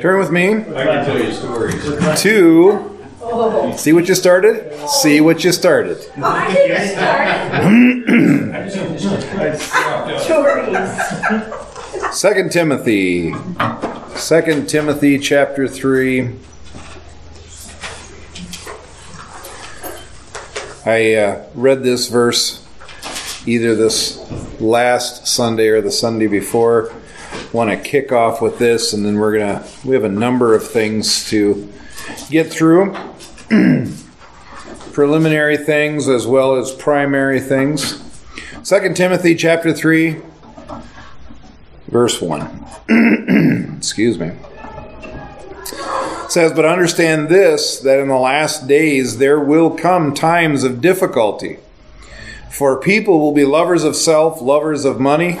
Turn with me I can tell you stories. to see what you started. See what you started. I didn't start. Stories. Second Timothy. Second Timothy chapter three. I uh, read this verse either this last Sunday or the Sunday before. Want to kick off with this, and then we're gonna. We have a number of things to get through. Preliminary things as well as primary things. Second Timothy chapter three, verse one. Excuse me. It says, But understand this, that in the last days there will come times of difficulty. For people will be lovers of self, lovers of money,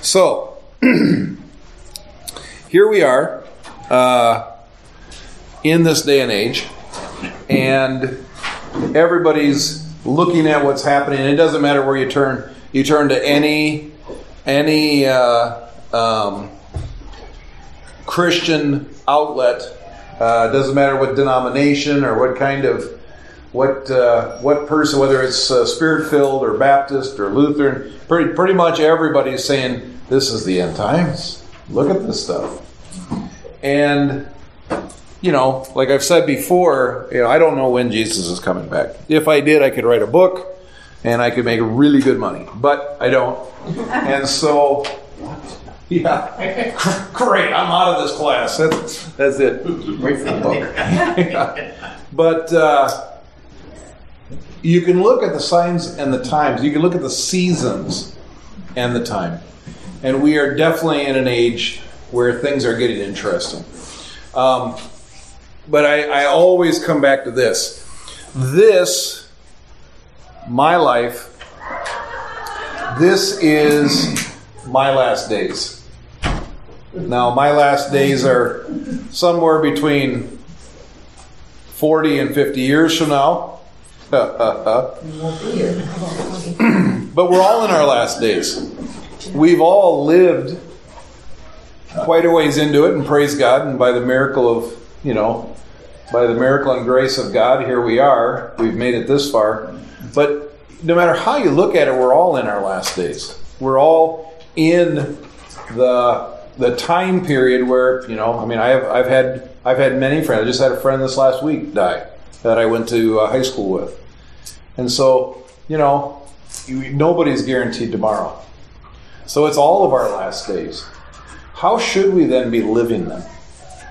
So, here we are uh, in this day and age, and everybody's looking at what's happening. It doesn't matter where you turn. You turn to any any uh, um, Christian outlet. Uh, doesn't matter what denomination or what kind of what uh, what person, whether it's uh, spirit filled or Baptist or Lutheran. Pretty pretty much everybody is saying this is the end times. Look at this stuff, and you know, like I've said before, you know, I don't know when Jesus is coming back. If I did, I could write a book and I could make really good money, but I don't. And so, yeah, great. I'm out of this class. That's, that's it. Wait for the book. Yeah. But uh, you can look at the signs and the times. You can look at the seasons and the time. And we are definitely in an age where things are getting interesting. Um, but I, I always come back to this. This, my life, this is my last days. Now, my last days are somewhere between 40 and 50 years from now. But we're all in our last days. We've all lived quite a ways into it, and praise God, and by the miracle of, you know, by the miracle and grace of God, here we are. We've made it this far. But no matter how you look at it, we're all in our last days. We're all in the the time period where you know. I mean, I have I've had I've had many friends. I just had a friend this last week die that I went to uh, high school with, and so you know, nobody's guaranteed tomorrow. So it's all of our last days. How should we then be living them?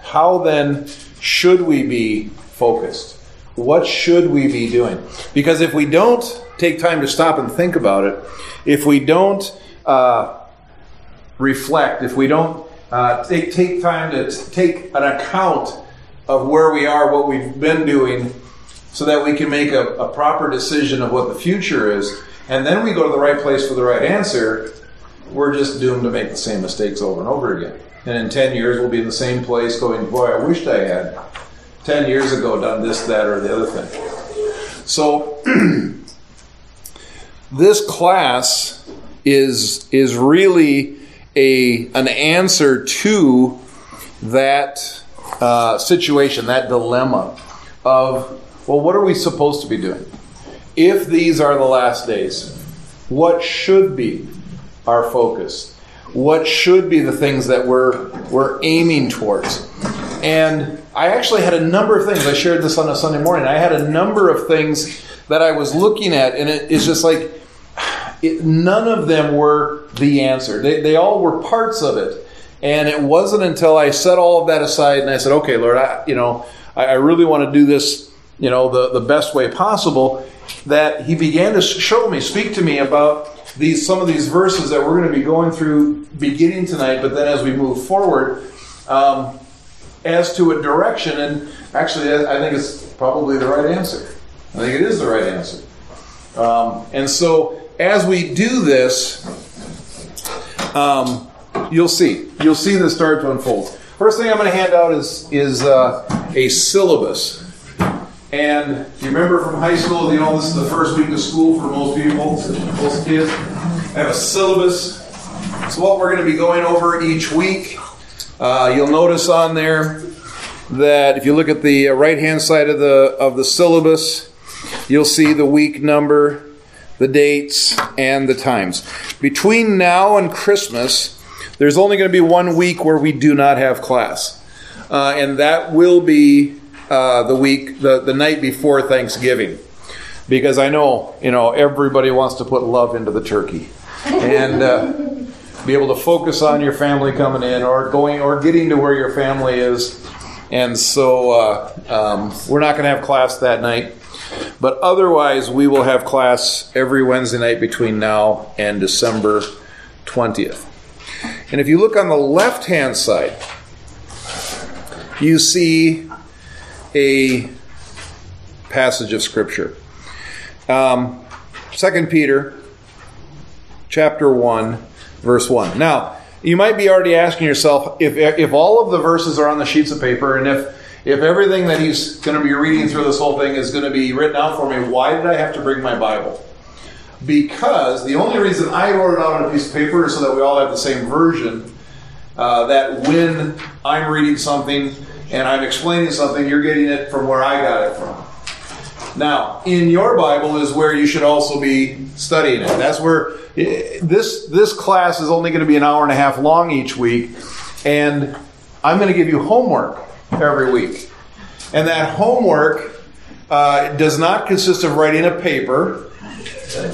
How then should we be focused? What should we be doing? Because if we don't take time to stop and think about it, if we don't uh, reflect, if we don't uh, take, take time to take an account of where we are, what we've been doing, so that we can make a, a proper decision of what the future is, and then we go to the right place for the right answer, we're just doomed to make the same mistakes over and over again. And in 10 years, we'll be in the same place going, boy, I wished I had 10 years ago done this, that, or the other thing. So, this class is, is really a, an answer to that uh, situation, that dilemma of, well, what are we supposed to be doing? If these are the last days, what should be our focus? What should be the things that we're, we're aiming towards? And I actually had a number of things. I shared this on a Sunday morning. I had a number of things that I was looking at, and it is just like it, none of them were the answer. They, they all were parts of it. And it wasn't until I set all of that aside and I said, okay, Lord, I, you know, I, I really want to do this, you know, the, the best way possible, that He began to show me, speak to me about these some of these verses that we're going to be going through beginning tonight, but then as we move forward, um, as to a direction, and actually, I think it's probably the right answer. I think it is the right answer. Um, and so, as we do this, um, you'll see. You'll see this start to unfold. First thing I'm going to hand out is is uh, a syllabus. And you remember from high school, you know, this is the first week of school for most people, most kids. I have a syllabus. It's what we're going to be going over each week. Uh, you'll notice on there that if you look at the right hand side of the of the syllabus, you'll see the week number, the dates, and the times. Between now and Christmas, there's only going to be one week where we do not have class, uh, and that will be uh, the week, the, the night before Thanksgiving, because I know you know everybody wants to put love into the turkey, and uh, be able to focus on your family coming in or going or getting to where your family is, and so uh, um, we're not going to have class that night. But otherwise, we will have class every Wednesday night between now and December 20th. And if you look on the left hand side, you see a passage of Scripture. Um, 2 Peter chapter 1, verse 1. Now, you might be already asking yourself if, if all of the verses are on the sheets of paper and if, if everything that he's going to be reading through this whole thing is going to be written out for me, why did I have to bring my Bible? Because the only reason I wrote it out on a piece of paper is so that we all have the same version. Uh, that when I'm reading something, and I'm explaining something, you're getting it from where I got it from. Now, in your Bible is where you should also be studying it. That's where this this class is only going to be an hour and a half long each week, and I'm going to give you homework every week. And that homework uh, does not consist of writing a paper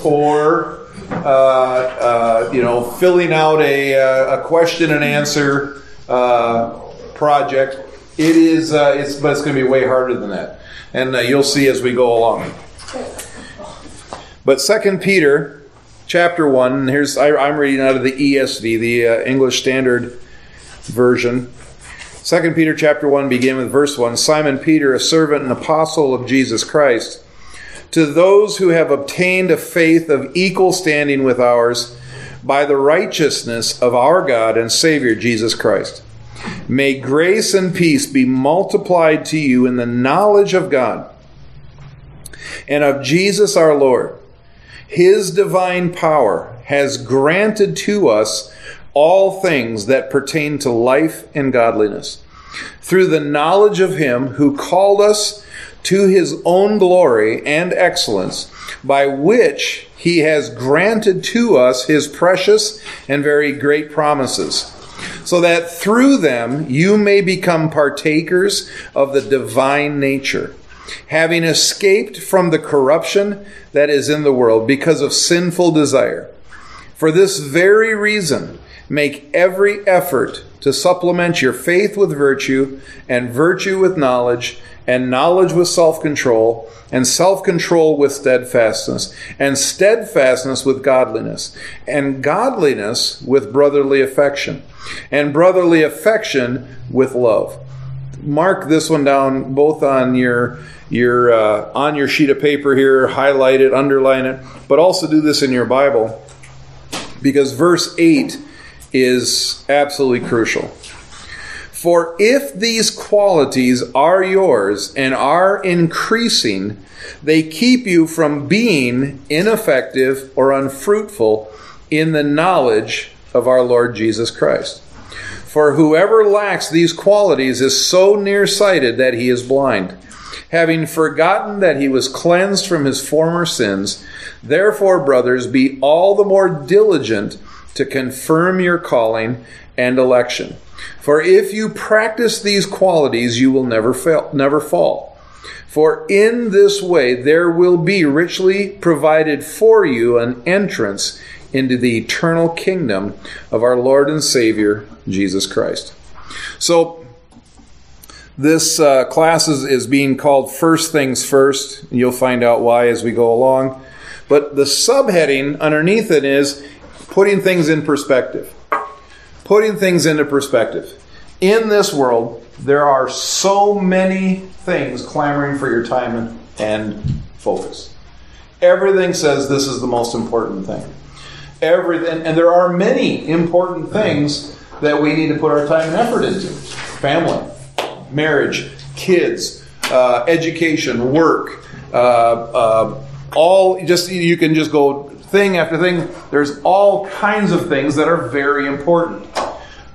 or uh, uh, you know filling out a, uh, a question and answer uh, project it is, uh, it's, but it's going to be way harder than that, and uh, you'll see as we go along. But Second Peter, chapter one. Here's I, am reading out of the ESV, the uh, English Standard Version. Second Peter chapter one, begin with verse one. Simon Peter, a servant and apostle of Jesus Christ, to those who have obtained a faith of equal standing with ours, by the righteousness of our God and Savior Jesus Christ. May grace and peace be multiplied to you in the knowledge of God and of Jesus our Lord. His divine power has granted to us all things that pertain to life and godliness through the knowledge of Him who called us to His own glory and excellence, by which He has granted to us His precious and very great promises so that through them you may become partakers of the divine nature, having escaped from the corruption that is in the world because of sinful desire. For this very reason, make every effort to supplement your faith with virtue, and virtue with knowledge, and knowledge with self control, and self control with steadfastness, and steadfastness with godliness, and godliness with brotherly affection and brotherly affection with love. Mark this one down both on your your uh, on your sheet of paper here, highlight it, underline it, but also do this in your Bible because verse 8 is absolutely crucial. For if these qualities are yours and are increasing, they keep you from being ineffective or unfruitful in the knowledge of our Lord Jesus Christ. For whoever lacks these qualities is so nearsighted that he is blind, having forgotten that he was cleansed from his former sins. Therefore, brothers, be all the more diligent to confirm your calling and election. For if you practice these qualities, you will never fail, never fall. For in this way there will be richly provided for you an entrance into the eternal kingdom of our Lord and Savior, Jesus Christ. So, this uh, class is, is being called First Things First. You'll find out why as we go along. But the subheading underneath it is putting things in perspective. Putting things into perspective. In this world, there are so many things clamoring for your time and, and focus. Everything says this is the most important thing. Everything, and there are many important things that we need to put our time and effort into family, marriage, kids, uh, education, work, uh, uh, all just you can just go thing after thing. There's all kinds of things that are very important.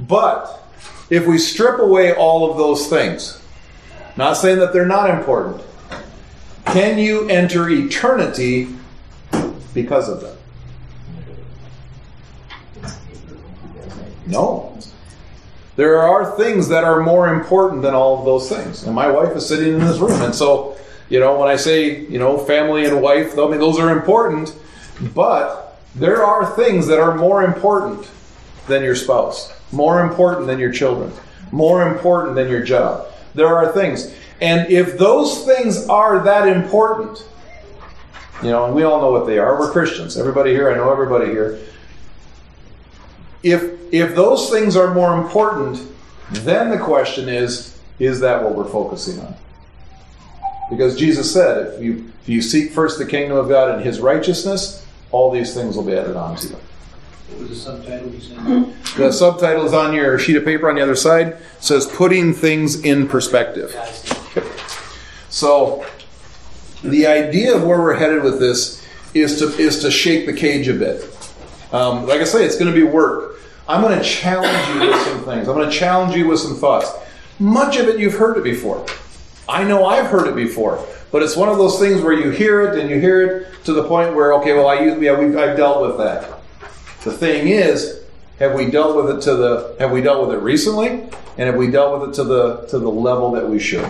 But if we strip away all of those things, not saying that they're not important, can you enter eternity because of them? No. There are things that are more important than all of those things. And my wife is sitting in this room. And so, you know, when I say, you know, family and wife, I mean, those are important. But there are things that are more important than your spouse, more important than your children, more important than your job. There are things. And if those things are that important, you know, and we all know what they are. We're Christians. Everybody here, I know everybody here. If if those things are more important, then the question is, is that what we're focusing on? Because Jesus said, if you if you seek first the kingdom of God and his righteousness, all these things will be added on to you. What was the subtitle you said? The subtitle is on your sheet of paper on the other side. It says putting things in perspective. So the idea of where we're headed with this is to is to shake the cage a bit. Um, like I say, it's going to be work. I'm going to challenge you with some things. I'm going to challenge you with some thoughts. Much of it you've heard it before. I know I've heard it before, but it's one of those things where you hear it and you hear it to the point where okay, well, I use yeah, we I've dealt with that. The thing is, have we dealt with it to the have we dealt with it recently, and have we dealt with it to the to the level that we should?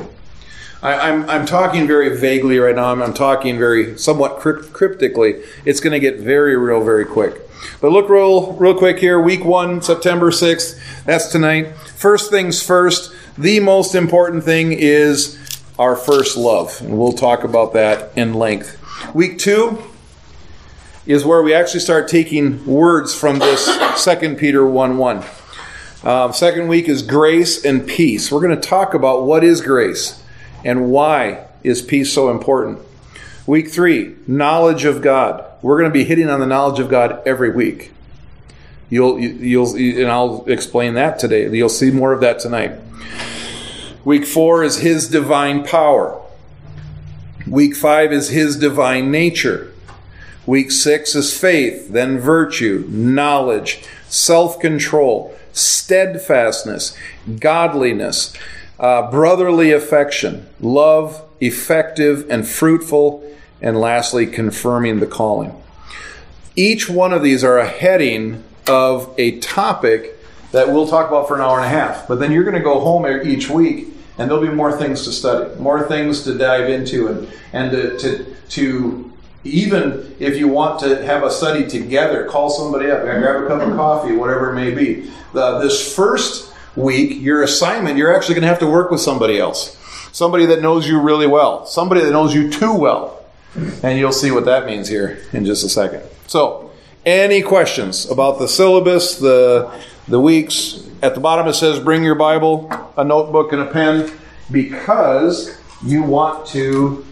I, am I'm, I'm talking very vaguely right now. I'm, I'm talking very somewhat cryptically. It's going to get very real very quick. But look real real quick here. Week one, September sixth. That's tonight. First things first. The most important thing is our first love, and we'll talk about that in length. Week two is where we actually start taking words from this Second Peter one one. Um, second week is grace and peace. We're going to talk about what is grace and why is peace so important. Week three, knowledge of God. We're going to be hitting on the knowledge of God every week. You'll, you'll, and I'll explain that today. You'll see more of that tonight. Week four is His divine power. Week five is His divine nature. Week six is faith, then virtue, knowledge, self control, steadfastness, godliness uh, brotherly affection, love, effective and fruitful, and lastly, confirming the calling. Each one of these are a heading of a topic that we'll talk about for an hour and a half. But then you're going to go home each week, and there'll be more things to study, more things to dive into, and and to, to, to even if you want to have a study together, call somebody up, grab a cup of coffee, whatever it may be. The, this first week, your assignment, you're actually going to have to work with somebody else. Somebody that knows you really well. Somebody that knows you too well. And you'll see what that means here in just a second. So, any questions about the syllabus, the, the weeks? At the bottom it says bring your Bible, a notebook, and a pen because you want to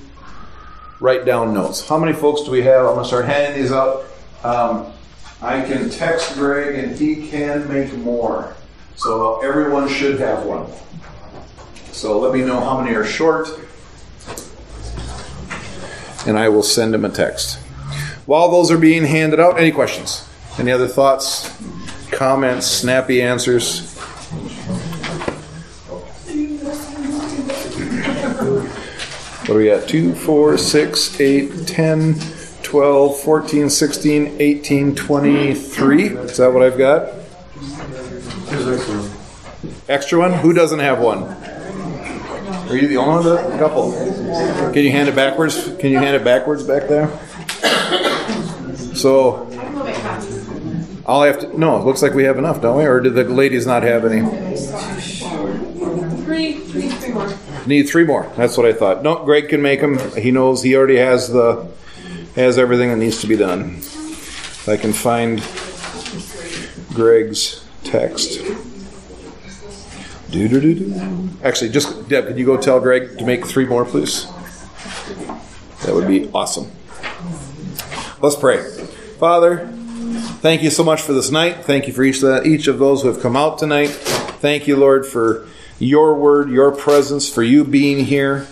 write down notes. How many folks do we have? I'm going to start handing these out. Um, I can text Greg and he can make more. So everyone should have one. So let me know how many are short, and I will send them a text. While those are being handed out, any questions? Any other thoughts, comments, snappy answers? What do we got? 2, 4, 6, 8, 10, 12, 14, 16, 18, 23. Is that what I've got? Extra one? Who doesn't have one? Are you the only one? A couple. Can you hand it backwards? Can you hand it backwards back there? So, I'll have to. No, it looks like we have enough, don't we? Or did the ladies not have any? Three, three, three more. Need three more. That's what I thought. No, Greg can make them. He knows he already has the has everything that needs to be done. If I can find Greg's text. Do, do, do, do. Actually, just Deb, can you go tell Greg to make three more, please? That would be awesome. Let's pray. Father, thank you so much for this night. Thank you for each, each of those who have come out tonight. Thank you, Lord, for your word, your presence, for you being here.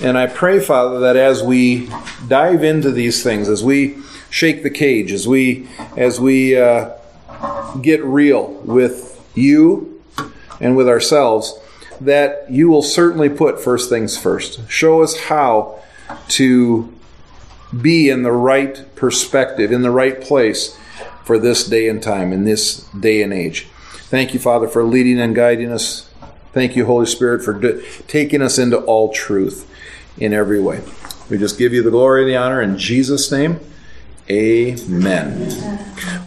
And I pray, Father, that as we dive into these things, as we shake the cage, as we as we uh, get real with you and with ourselves, that you will certainly put first things first. Show us how to be in the right perspective, in the right place for this day and time, in this day and age. Thank you, Father, for leading and guiding us. Thank you, Holy Spirit, for d- taking us into all truth in every way. We just give you the glory and the honor in Jesus' name. Amen.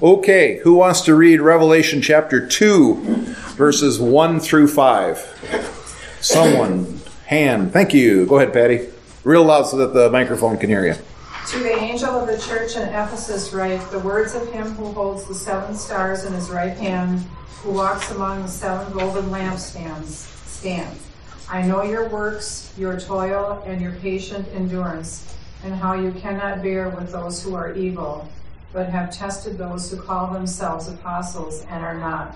Okay, who wants to read Revelation chapter 2, verses 1 through 5? Someone, hand. Thank you. Go ahead, Patty. Real loud so that the microphone can hear you. To the angel of the church in Ephesus write the words of him who holds the seven stars in his right hand, who walks among the seven golden lampstands. Stand. I know your works, your toil, and your patient endurance, and how you cannot bear with those who are evil, but have tested those who call themselves apostles and are not,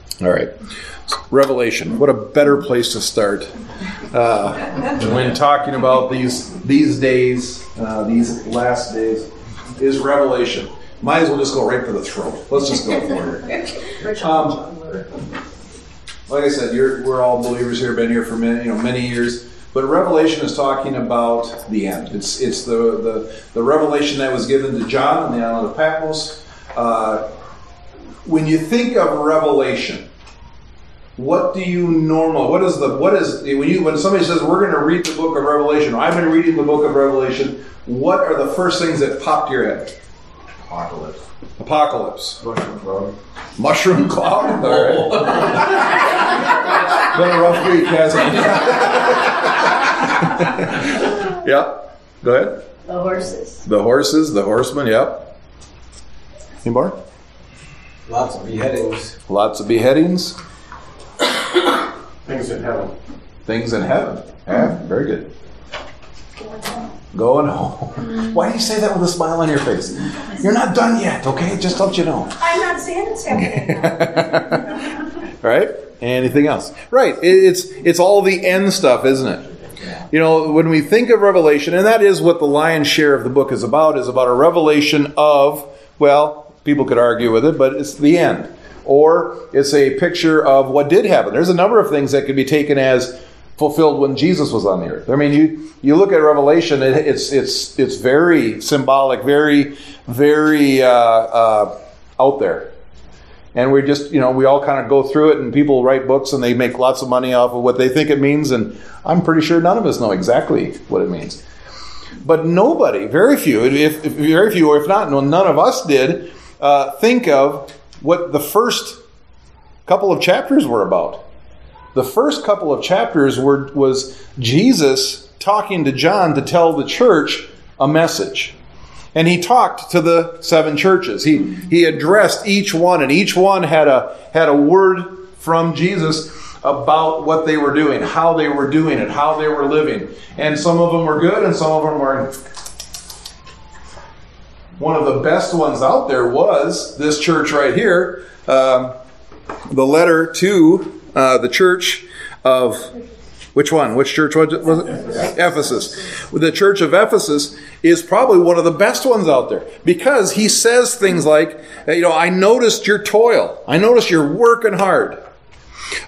All right. Revelation. What a better place to start uh, when talking about these these days, uh, these last days, is Revelation. Might as well just go right for the throat. Let's just go for it. Um, like I said, we're all believers here, been here for many, you know, many years. But Revelation is talking about the end. It's it's the the, the revelation that was given to John on the island of Patmos. Uh, when you think of Revelation, what do you normal? What is the what is when you when somebody says we're going to read the book of Revelation? I've been reading the book of Revelation. What are the first things that pop to your head? Apocalypse. Apocalypse. Mushroom cloud. Mushroom cloud. All right. Been a rough week, hasn't it? yep. Go ahead. The horses. The horses, the horsemen. Yep. Any more? Lots of beheadings. Lots of beheadings. Things in heaven. Things in heaven. Yeah, very good. Going home. Mm-hmm. Why do you say that with a smile on your face? You're not done yet, okay? Just let you know. I'm not saying it's happening. right? Anything else? Right. It's it's all the end stuff, isn't it? You know, when we think of Revelation, and that is what the lion's share of the book is about, is about a revelation of, well, people could argue with it, but it's the end. Or it's a picture of what did happen. There's a number of things that could be taken as fulfilled when Jesus was on the earth. I mean, you you look at Revelation, it, it's it's it's very symbolic, very very uh, uh, out there, and we just you know we all kind of go through it, and people write books and they make lots of money off of what they think it means, and I'm pretty sure none of us know exactly what it means. But nobody, very few, if, if very few, or if not, none of us did uh, think of what the first couple of chapters were about the first couple of chapters were, was Jesus talking to John to tell the church a message. And he talked to the seven churches. He, he addressed each one, and each one had a, had a word from Jesus about what they were doing, how they were doing it, how they were living. And some of them were good, and some of them were. One of the best ones out there was this church right here. Um, the letter to uh, the church of which one? Which church was it? Ephesus. The church of Ephesus is probably one of the best ones out there because he says things like, you know, I noticed your toil. I noticed you're working hard.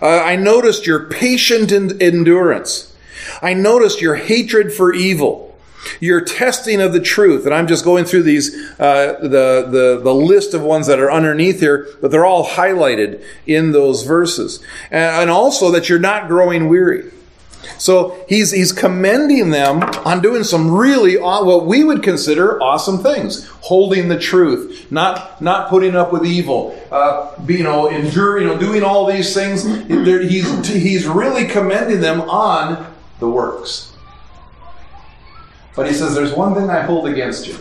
Uh, I noticed your patient endurance. I noticed your hatred for evil your testing of the truth. And I'm just going through these, uh, the, the, the list of ones that are underneath here, but they're all highlighted in those verses. And also that you're not growing weary. So he's he's commending them on doing some really aw- what we would consider awesome things, holding the truth, not not putting up with evil, uh, you know, enduring, you know, doing all these things. He's he's really commending them on the works. But he says, "There's one thing I hold against you."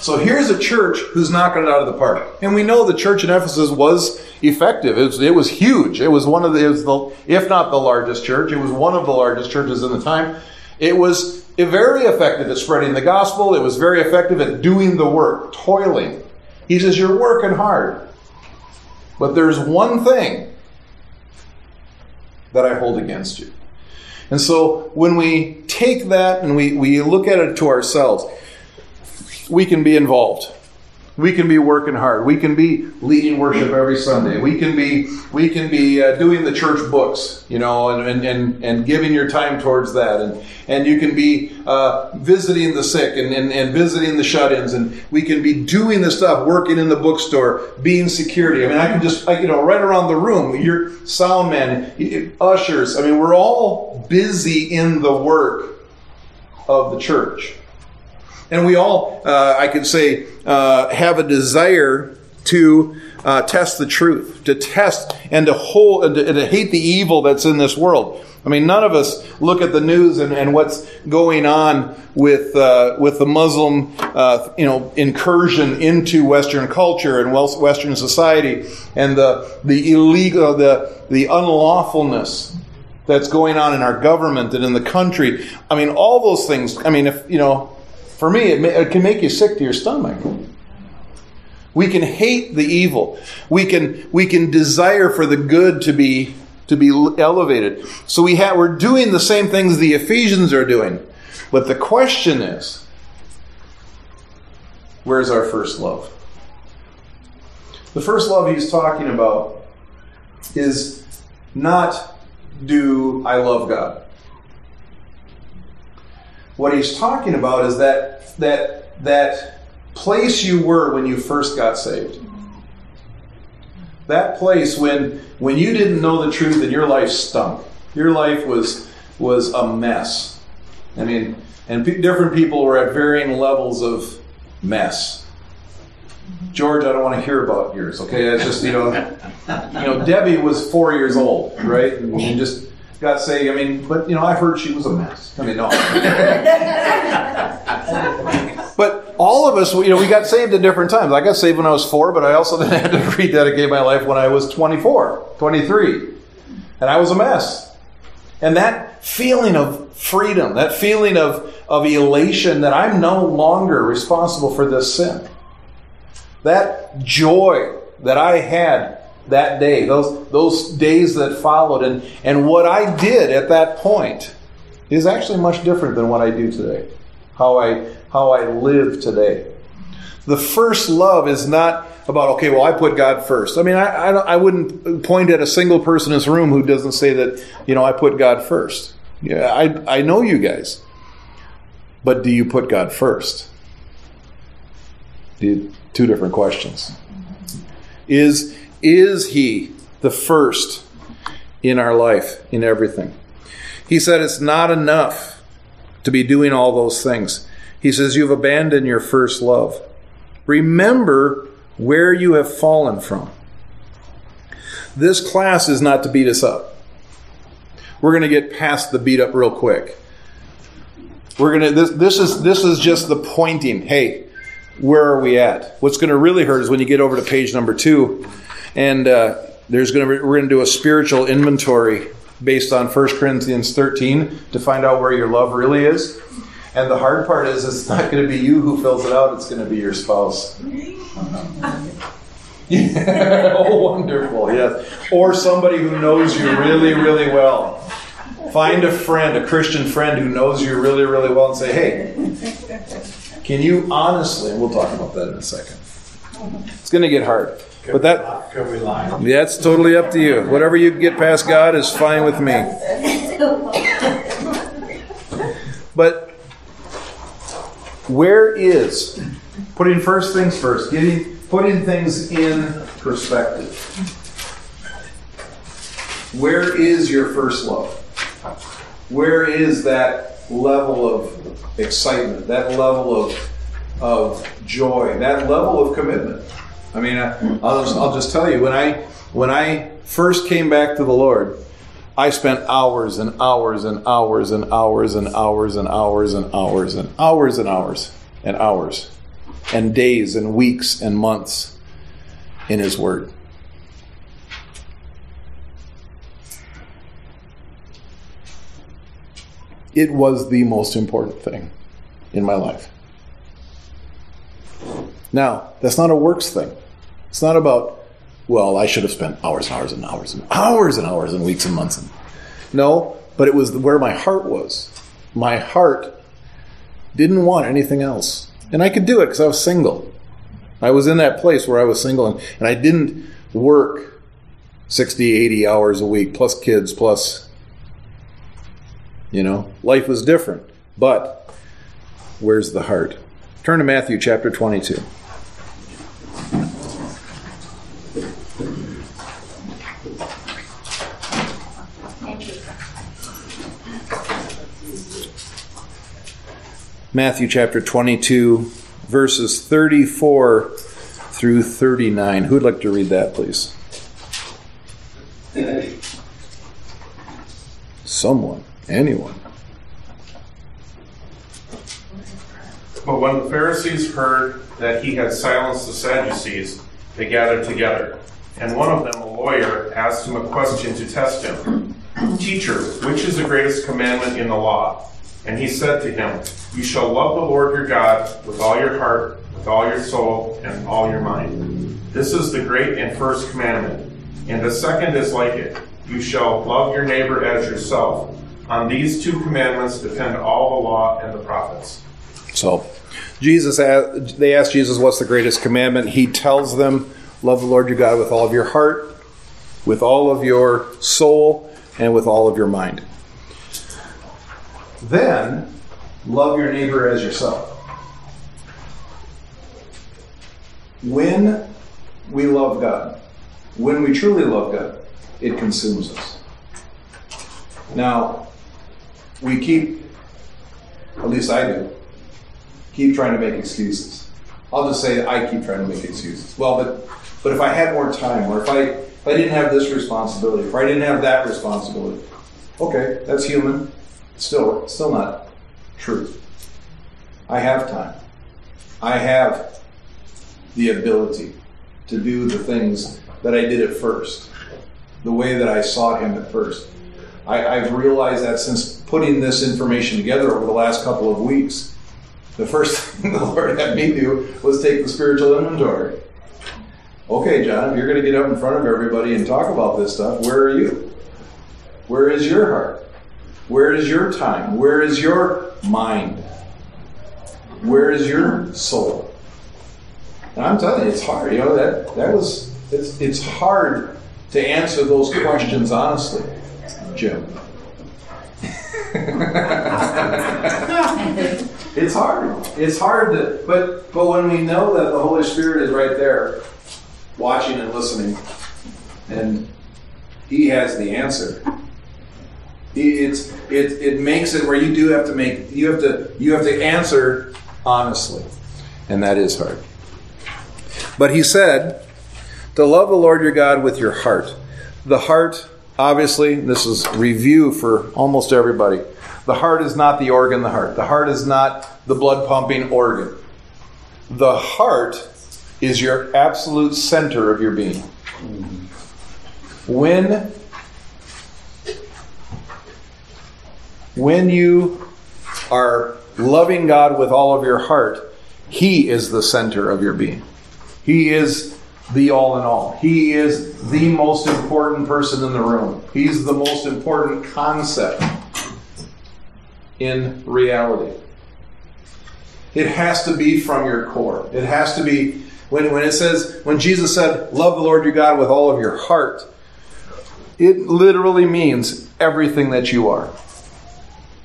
So here's a church who's knocking it out of the park, and we know the church in Ephesus was effective. It was, it was huge. It was one of the, was the, if not the largest church, it was one of the largest churches in the time. It was very effective at spreading the gospel. It was very effective at doing the work, toiling. He says, "You're working hard, but there's one thing that I hold against you." And so when we take that and we, we look at it to ourselves, we can be involved. We can be working hard. We can be leading worship every Sunday. We can be we can be uh, doing the church books, you know, and, and, and, and giving your time towards that. And and you can be uh, visiting the sick and, and, and visiting the shut-ins. And we can be doing the stuff, working in the bookstore, being security. I mean, I can just I, you know right around the room. Your sound man, ushers. I mean, we're all busy in the work of the church. And we all, uh, I could say, uh, have a desire to uh, test the truth, to test and to hold and to, and to, hate the evil that's in this world. I mean, none of us look at the news and, and what's going on with uh, with the Muslim, uh, you know, incursion into Western culture and Western society, and the the illegal, the the unlawfulness that's going on in our government and in the country. I mean, all those things. I mean, if you know for me, it, may, it, can make you sick to your stomach. We can hate the evil. We can we can desire for the good to be to be elevated. So we have we're doing the same things the Ephesians are doing. But the question is, where's our first love? The first love he's talking about is not do I love God? What he's talking about is that that that place you were when you first got saved. That place when when you didn't know the truth and your life stunk. Your life was was a mess. I mean, and p- different people were at varying levels of mess. George, I don't want to hear about yours. Okay, it's just you know, you know, Debbie was four years old, right, and, and just got saved. I mean, but you know, I've heard she was a mess. I mean, no. but all of us, you know, we got saved at different times. I got saved when I was four, but I also then had to rededicate my life when I was 24, 23. And I was a mess. And that feeling of freedom, that feeling of, of elation that I'm no longer responsible for this sin, that joy that I had that day, those, those days that followed, and, and what I did at that point is actually much different than what I do today. How I, how I live today. The first love is not about, okay, well, I put God first. I mean, I, I, I wouldn't point at a single person in this room who doesn't say that, you know, I put God first. Yeah, I, I know you guys. But do you put God first? Two different questions. Is is He the first in our life, in everything? He said it's not enough to be doing all those things. He says you've abandoned your first love. Remember where you have fallen from. This class is not to beat us up. We're going to get past the beat up real quick. We're going to this this is this is just the pointing. Hey, where are we at? What's going to really hurt is when you get over to page number 2 and uh, there's going to we're going to do a spiritual inventory based on 1 Corinthians 13 to find out where your love really is. And the hard part is it's not going to be you who fills it out, it's going to be your spouse. oh, wonderful. Yes. Or somebody who knows you really, really well. Find a friend, a Christian friend who knows you really, really well and say, hey, can you honestly, and we'll talk about that in a second. It's going to get hard. But that that's totally up to you. Whatever you get past God is fine with me. But where is putting first things first, getting putting things in perspective? Where is your first love? Where is that level of excitement, that level of, of joy, that level of commitment? I mean, I, I'll, just, I'll just tell you, when I, when I first came back to the Lord, I spent hours and hours and hours and hours and hours and hours and hours and hours and hours and hours and days and weeks and months in His Word. It was the most important thing in my life. Now, that's not a works thing. It's not about, well, I should have spent hours and hours and hours and hours and hours and weeks and months. And, no, but it was where my heart was. My heart didn't want anything else. And I could do it because I was single. I was in that place where I was single and, and I didn't work 60, 80 hours a week, plus kids, plus, you know, life was different. But where's the heart? Turn to Matthew chapter 22. Matthew chapter 22, verses 34 through 39. Who'd like to read that, please? Someone, anyone. But when the Pharisees heard that he had silenced the Sadducees, they gathered together. And one of them, a lawyer, asked him a question to test him Teacher, which is the greatest commandment in the law? And he said to him, You shall love the Lord your God with all your heart, with all your soul, and all your mind. This is the great and first commandment. And the second is like it You shall love your neighbor as yourself. On these two commandments depend all the law and the prophets. So, Jesus, they ask Jesus, "What's the greatest commandment?" He tells them, "Love the Lord your God with all of your heart, with all of your soul, and with all of your mind." Then, love your neighbor as yourself. When we love God, when we truly love God, it consumes us. Now, we keep, at least I do, keep trying to make excuses. I'll just say I keep trying to make excuses. Well, but but if I had more time, or if I if I didn't have this responsibility, if I didn't have that responsibility, okay, that's human. Still, still not true. I have time. I have the ability to do the things that I did at first, the way that I sought Him at first. I, I've realized that since putting this information together over the last couple of weeks the first thing the Lord had me do was take the spiritual inventory. Okay, John, if you're going to get up in front of everybody and talk about this stuff, where are you? Where is your heart? Where is your time? Where is your mind? Where is your soul? And I'm telling you, it's hard. You know that that was it's it's hard to answer those questions honestly, Jim. it's hard. It's hard to, but but when we know that the Holy Spirit is right there, watching and listening, and He has the answer. It's it it makes it where you do have to make you have to you have to answer honestly, and that is hard. But He said to love the Lord your God with your heart. The heart, obviously, this is review for almost everybody. The heart is not the organ, the heart. The heart is not the blood pumping organ. The heart is your absolute center of your being. When when you are loving God with all of your heart, he is the center of your being. He is the all in all. He is the most important person in the room. He's the most important concept in reality. It has to be from your core. It has to be when, when it says when Jesus said, Love the Lord your God with all of your heart, it literally means everything that you are.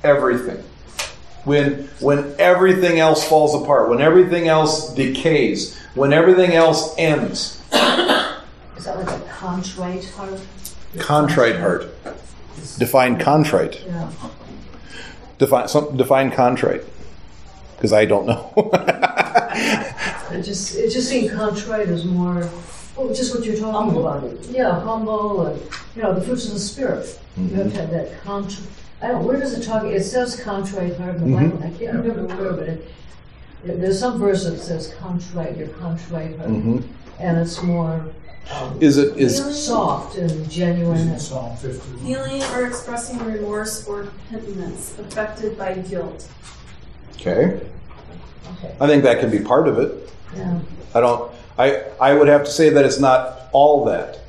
Everything. When when everything else falls apart, when everything else decays, when everything else ends. Is that like a contrite heart? Contrite heart. Define contrite. Yeah. Define some define contrite, because I don't know. It just, it just seemed contrite is more, well, just what you're talking about. Yeah, humble and, you know, the fruits of the spirit. You have to have that contrite, I don't, where does it talk, it says contrite heart in the Bible, I can't remember where, but it, there's some verse that says contrite, your contrite heart. And it's more um, is it is soft and genuine. and- Psalm 50. Feeling or expressing remorse or repentance affected by guilt. okay? Okay, I think that can be part of it. yeah. I don't. I I would have to say that it's not all that,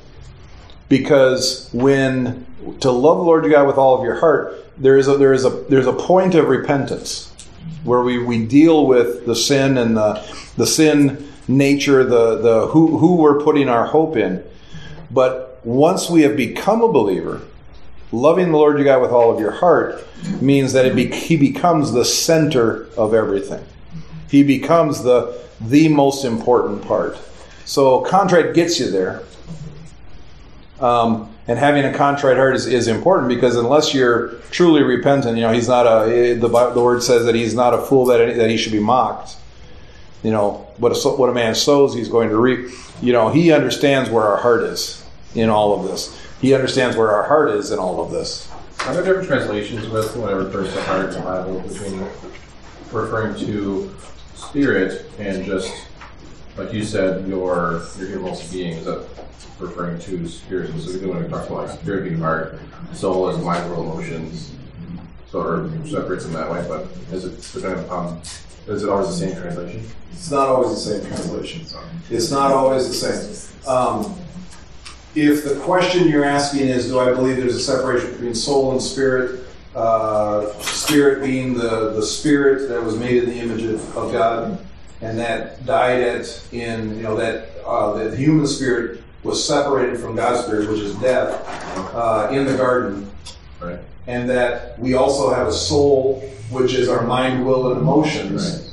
because when to love the Lord your God with all of your heart, there is a there is a there's a point of repentance where we, we deal with the sin and the the sin nature, the the who who we're putting our hope in. But once we have become a believer, loving the Lord your God with all of your heart means that it be, he becomes the center of everything. He becomes the the most important part. So contrite gets you there. Um, and having a contrite heart is, is important because unless you're truly repentant, you know, he's not a, the, the word says that he's not a fool that, that he should be mocked. You know, what a, what a man sows, he's going to reap. You know, he understands where our heart is in all of this. He understands where our heart is in all of this. Are there different translations with when it refers to heart in the Bible between referring to spirit and just, like you said, your your innermost being? Is that referring to spirit specifically when it talk about like spirit being heart, soul as mind, emotions? So it separates them that way, but is it depending upon? Is it always the same translation? It's not always the same translation. It's not always the same. Um, if the question you're asking is, do I believe there's a separation between soul and spirit? Uh, spirit being the, the spirit that was made in the image of, of God and that died at in you know that uh, the human spirit was separated from God's spirit, which is death, uh, in the garden, Right. and that we also have a soul, which is our mind, will, and emotions, Right.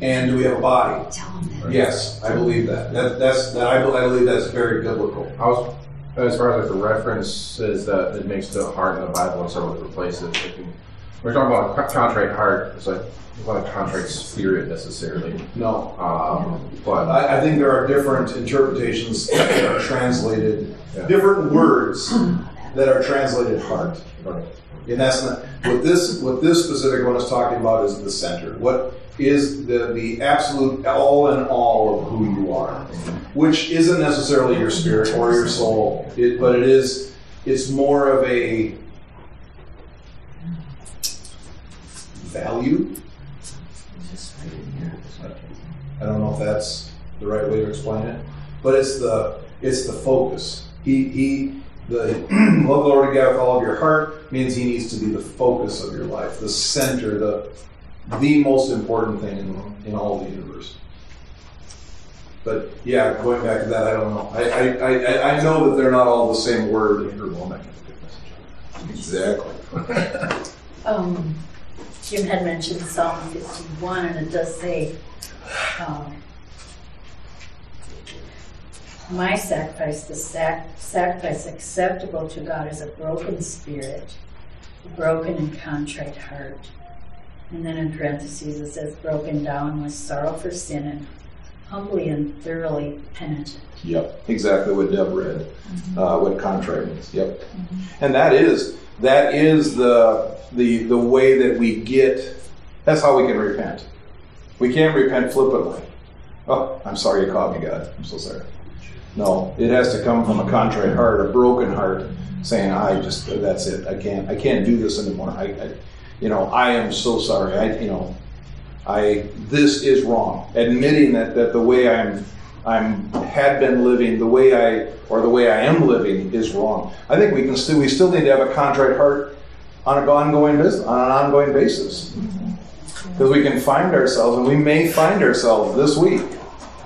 and we have a body. Tell them that. Yes, I believe that. That that's that I, I believe that's very biblical. I was, as far as like the references that it makes to the heart in the Bible and several different places, it can, we're talking about a co- contrite heart. It's like not a contrite spirit necessarily, No, um, but I, I think there are different interpretations that are translated, Yeah. different words that are translated heart. right. And that's not what this what this specific one is talking about is the center. What is the the absolute all in all of who you are, which isn't necessarily your spirit or your soul, it, but it is it's more of a value. I don't know if that's the right way to explain it, but it's the it's the focus. He he the love the Lord God with all of your heart means he needs to be the focus of your life, the center, the the most important thing in, in all the universe. But yeah, going back to that, I don't know. I, I, I, I know that they're not all the same word. Exactly. Um, Jim had mentioned Psalm 51, and it does say, um, My sacrifice, the sac- sacrifice acceptable to God is a broken spirit, a broken and contrite heart. And then in parentheses it says, broken down with sorrow for sin and humbly and thoroughly penitent. Yep, exactly what Deb read, uh, what contrite means. Yep, and that is that is the the the way that we get. That's how we can repent. We can't repent flippantly. Oh, I'm sorry you caught me, God. I'm so sorry. No, it has to come from a contrite heart, a broken heart, saying, "I just that's it. I can't. I can't do this anymore. I, I you know, I am so sorry. I, you know, I this is wrong. Admitting that that the way I'm I'm had been living, the way I or the way I am living is wrong. I think we can still we still need to have a contrite heart on an ongoing business on an ongoing basis because we can find ourselves and we may find ourselves this week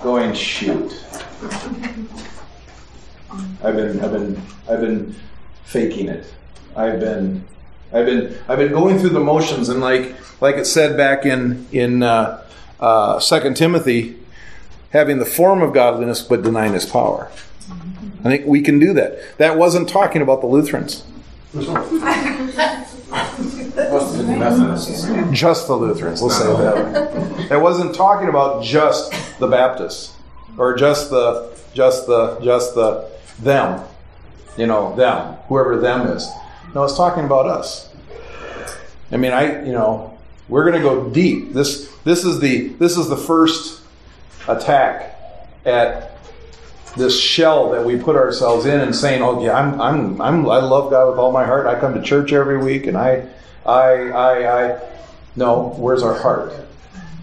going shoot. I've been I've been I've been faking it. I've been I've been I've been going through the motions and like like it said back in in uh, uh, Second Timothy, having the form of godliness but denying His power. I think we can do that. That wasn't talking about the Lutherans. Just the Lutherans, let's say that. It wasn't talking about just the Baptists or just the just the just the them. You know, them, whoever them is. No, it's talking about us. I mean, I you know, we're going to go deep. This this is the this is the first attack at this shell that we put ourselves in and saying, "Oh yeah, I'm I'm I'm I love God with all my heart. I come to church every week and I I I I no, where's our heart?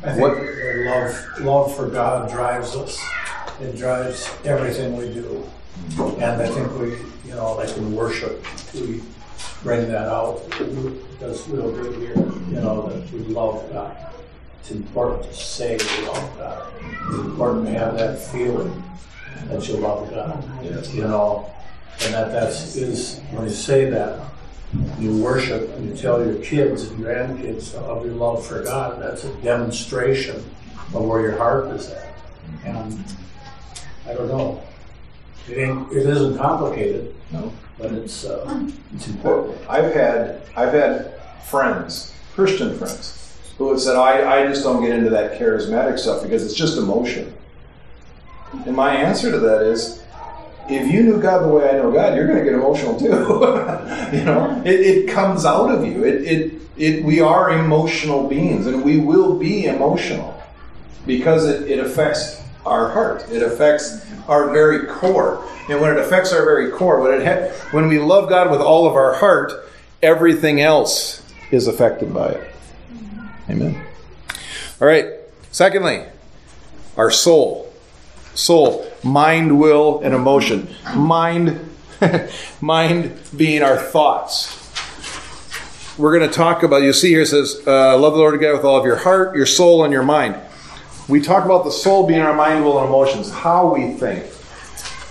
I think What- love, love for God drives us. It drives everything we do. And I think we, you know, like in worship, we bring that out. Does real good here, you know, that we love God. It's important to say we love God. It's important to have that feeling that you love God, you know. And that that's is when you say that, you worship and you tell your kids and grandkids of your love for God, that's a demonstration of where your heart is at. And I don't know. It it isn't complicated, No. but it's, uh, it's important. I've had I've had friends, Christian friends, who have said, I, I just don't get into that charismatic stuff because it's just emotion. And my answer to that is, if you knew God the way I know God, you're going to get emotional too. you know, it, it comes out of you. It, it, it, we are emotional beings, and we will be emotional because it, it affects our heart. It affects our very core. And when it affects our very core, when, it ha- when we love God with all of our heart, everything else is affected by it. Amen. All right. Secondly, our soul. Soul, mind, will, and emotion. Mind, mind being our thoughts. We're going to talk about. You see here it says, uh, "Love the Lord God with all of your heart, your soul, and your mind." We talk about the soul being our mind, will, and emotions. How we think.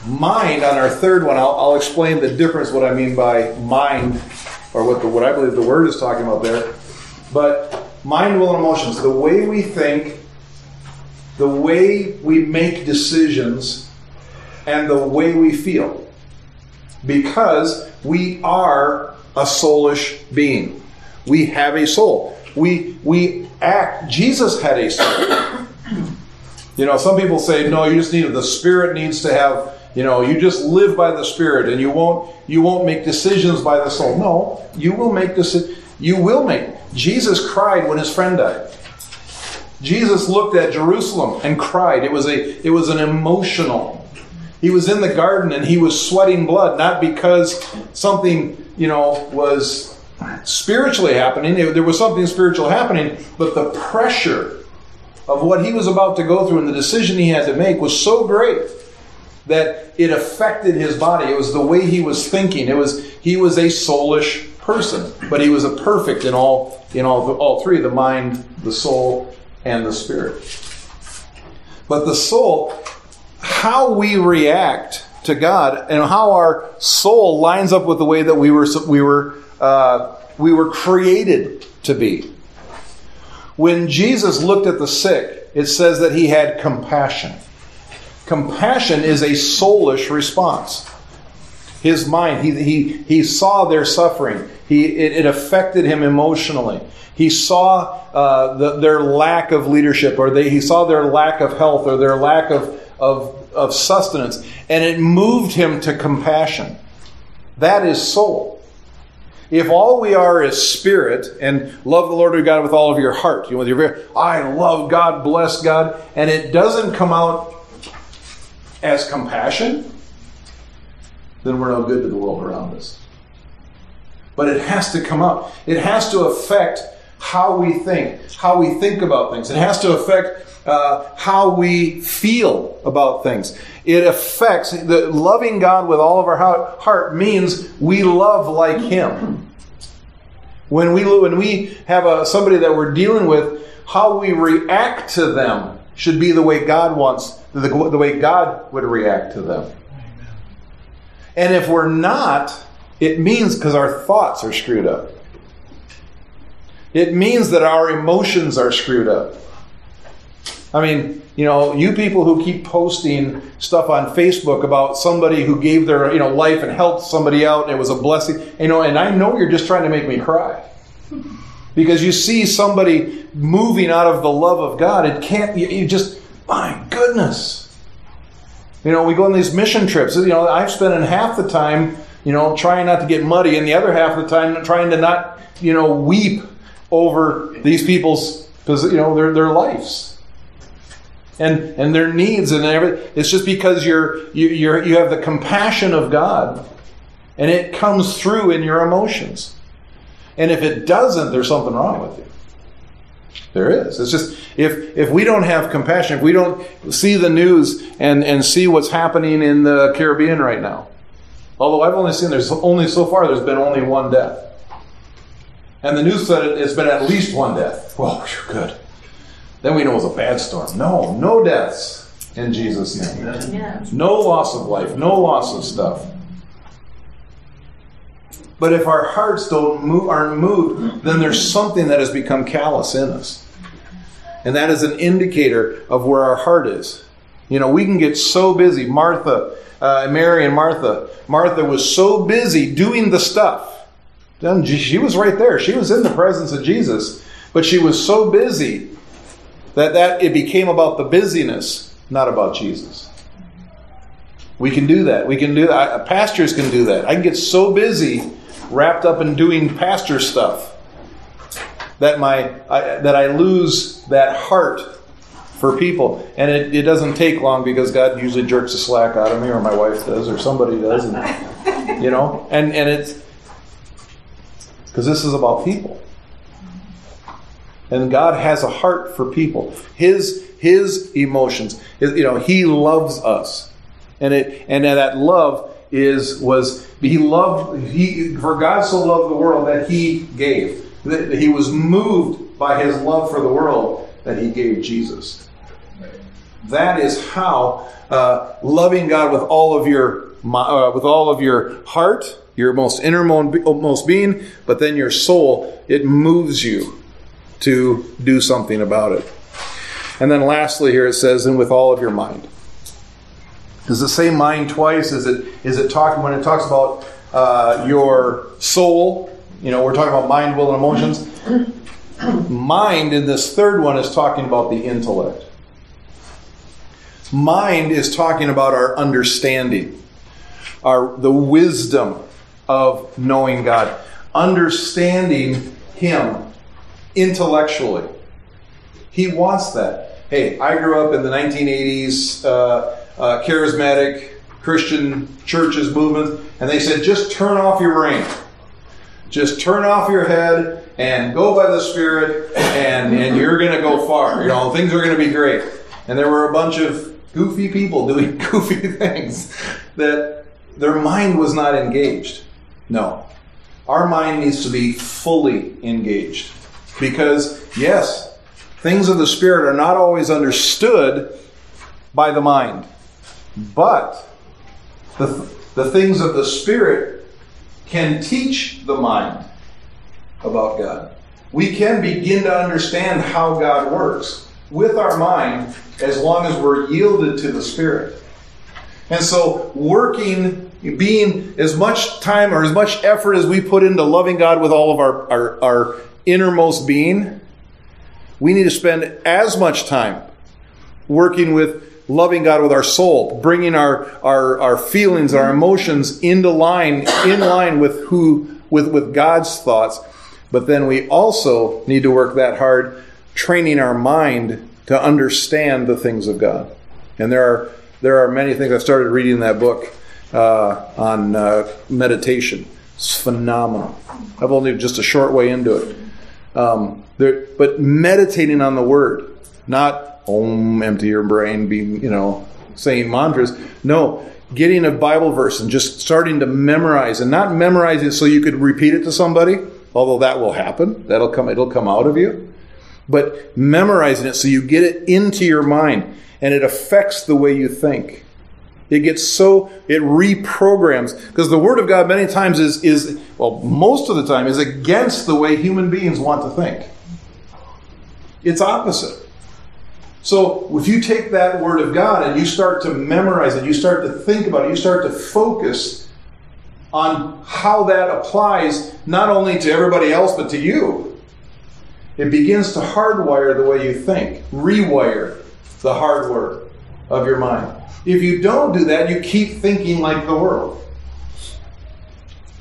Mind on our third one. I'll, I'll explain the difference. What I mean by mind, or what the, what I believe the word is talking about there. But mind, will, and emotions. The way we think the way we make decisions and the way we feel. Because we are a soulish being. We have a soul. We we act Jesus had a soul. You know, some people say, no, you just need the spirit needs to have, you know, you just live by the spirit and you won't you won't make decisions by the soul. No, you will make decisions. You will make. Jesus cried when his friend died. Jesus looked at Jerusalem and cried. It was a it was an emotional. He was in the garden and he was sweating blood, not because something, you know, was spiritually happening. There was something spiritual happening, but the pressure of what he was about to go through and the decision he had to make was so great that it affected his body. It was the way he was thinking. It was he was a soulish person, but he was a perfect in all in all all three: the mind, the soul, and the spirit. But the soul, how we react to God and how our soul lines up with the way that we were we were uh, we were created to be. When Jesus looked at the sick, it says that he had compassion. Compassion is a soulish response. His mind, he, he, he saw their suffering. He, it, it affected him emotionally. He saw uh, the, their lack of leadership, or they, he saw their lack of health, or their lack of, of, of sustenance, and it moved him to compassion. That is soul. If all we are is spirit and love the Lord your God with all of your heart, you know, with your very, I love God, bless God, and it doesn't come out as compassion, then we're no good to the world around us. But it has to come out. It has to affect how we think, how we think about things. It has to affect uh, how we feel about things. It affects the loving God with all of our heart means we love like Him. When we when we have a, somebody that we're dealing with, how we react to them should be the way God wants, the, the way God would react to them. And if we're not, it means because our thoughts are screwed up. It means that our emotions are screwed up. I mean, you know, you people who keep posting stuff on Facebook about somebody who gave their, you know, life and helped somebody out it was a blessing, you know, and I know you're just trying to make me cry. Because you see somebody moving out of the love of God, it can't, you, you just, my goodness. You know, we go on these mission trips. You know, I've spent half the time, you know, trying not to get muddy, and the other half of the time trying to not, you know, weep over these people's, you know, their their lives and and their needs and everything. It's just because you're you you're, you have the compassion of God, and it comes through in your emotions. And if it doesn't, there's something wrong with you. There is. It's just if if we don't have compassion, if we don't see the news and and see what's happening in the Caribbean right now. Although I've only seen there's only so far there's been only one death. And the news said it's been at least one death. Well, you're good. Then we know it was a bad storm. No, no deaths in Jesus' name. Yeah. No loss of life, no loss of stuff. But if our hearts don't move, aren't moved, then there's something that has become callous in us. And that is an indicator of where our heart is. You know, we can get so busy. Martha, uh, Mary and Martha. Martha was so busy doing the stuff. She was right there. She was in the presence of Jesus. But she was so busy that, that it became about the busyness, not about Jesus. We can do that. We can do that. Pastors can do that. I can get so busy wrapped up in doing pastor stuff that my I, that I lose that heart for people. And it, it doesn't take long because God usually jerks the slack out of me, or my wife does, or somebody does, and you know, and and it's because this is about people. And God has a heart for people. His his emotions. You know, He loves us, and it and that love is was he loved he for God so loved the world that He gave that He was moved by His love for the world that He gave Jesus. That is how uh, loving God with all of your uh, with all of your heart, your most innermost being, but then your soul, it moves you to do something about it. And then lastly, here it says, and with all of your mind. Does it say mind twice? Is it is it talking when it talks about uh, your soul? You know, we're talking about mind, will, and emotions. mind in this third one is talking about the intellect. Mind is talking about our understanding, our the wisdom of knowing God, understanding Him intellectually. He wants that. Hey, I grew up in the 1980s, uh, uh, charismatic Christian churches, movement, and they said, just turn off your brain. Just turn off your head and go by the Spirit, and, and you're going to go far. You know, things are going to be great. And there were a bunch of goofy people doing goofy things that their mind was not engaged. No. Our mind needs to be fully engaged. Because, yes, things of the Spirit are not always understood by the mind. But the, the things of the Spirit can teach the mind about God. We can begin to understand how God works with our mind as long as we're yielded to the Spirit. And so, working, being as much time or as much effort as we put into loving God with all of our, our, our innermost being, we need to spend as much time working with loving God with our soul, bringing our, our, our feelings, our emotions into line, in line with who, with, with God's thoughts. But then we also need to work that hard, training our mind to understand the things of God. And there are, there are many things. I started reading that book uh, on uh, meditation. It's phenomenal. I've only just a short way into it. Um, there, but meditating on the word, not om, empty your brain, being, you know, saying mantras. No, getting a Bible verse and just starting to memorize and not memorize it so you could repeat it to somebody, although that will happen. That'll come, it'll come out of you. But memorizing it so you get it into your mind and it affects the way you think. It gets so it reprograms because the Word of God many times is is well most of the time is against the way human beings want to think. It's opposite. So if you take that Word of God and you start to memorize it, you start to think about it, you start to focus on how that applies not only to everybody else but to you. It begins to hardwire the way you think, rewire the hardware of your mind. If you don't do that, you keep thinking like the world.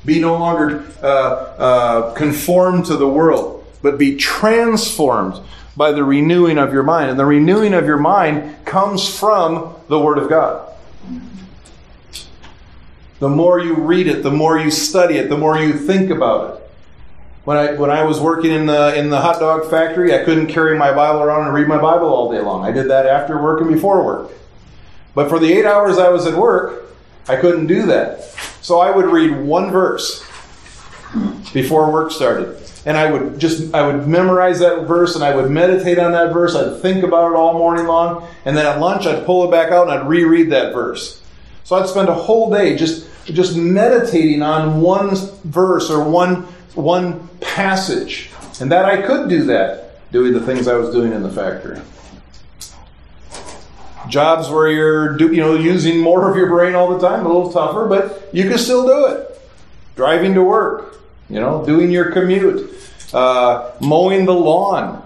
Be no longer uh, uh, conformed to the world, but be transformed by the renewing of your mind. And the renewing of your mind comes from the Word of God. The more you read it, the more you study it, the more you think about it. When I, when I was working in the, in the hot dog factory, I couldn't carry my Bible around and read my Bible all day long. I did that after work and before work. But for the eight hours I was at work, I couldn't do that. So I would read one verse before work started. And I would just, I would memorize that verse and I would meditate on that verse. I'd think about it all morning long. And then at lunch, I'd pull it back out and I'd reread that verse. So I'd spend a whole day just, just meditating on one verse or one, one passage. And that I could do that doing the things I was doing in the factory. Jobs where you're do, you know using more of your brain all the time, a little tougher, but you can still do it. Driving to work, you know, doing your commute, uh, mowing the lawn,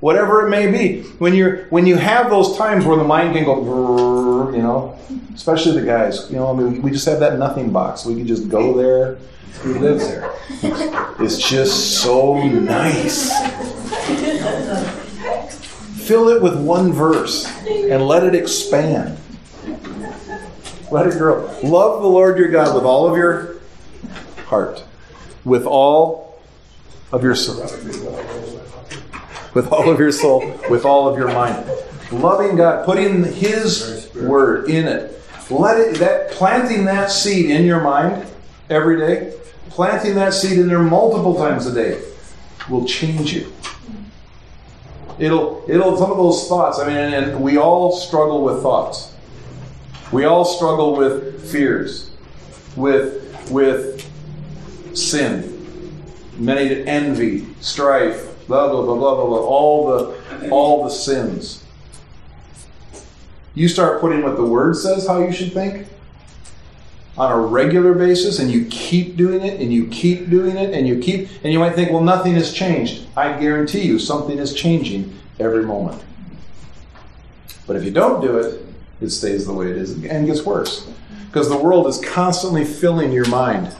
whatever it may be. When you're when you have those times where the mind can go, you know, especially the guys, you know, I mean, we just have that nothing box. We can just go there. Who lives there? It's just so nice. Fill it with one verse and let it expand. Let it grow. Love the Lord your God with all of your heart, with all of your soul, with all of your soul, with all of your mind. Loving God, putting His word in it. Let it that planting that seed in your mind every day, planting that seed in there multiple times a day will change you. It'll, it'll, some of those thoughts, I mean, and, we all struggle with thoughts. We all struggle with fears, with, with sin, many envy, strife, blah, blah, blah, blah, blah, blah, all the, all the sins. You start putting what the Word says how you should think on a regular basis and you keep doing it and you keep doing it and you keep and you might think well nothing has changed. I guarantee you something is changing every moment. But if you don't do it it stays the way it is and gets worse. Because the world is constantly filling your mind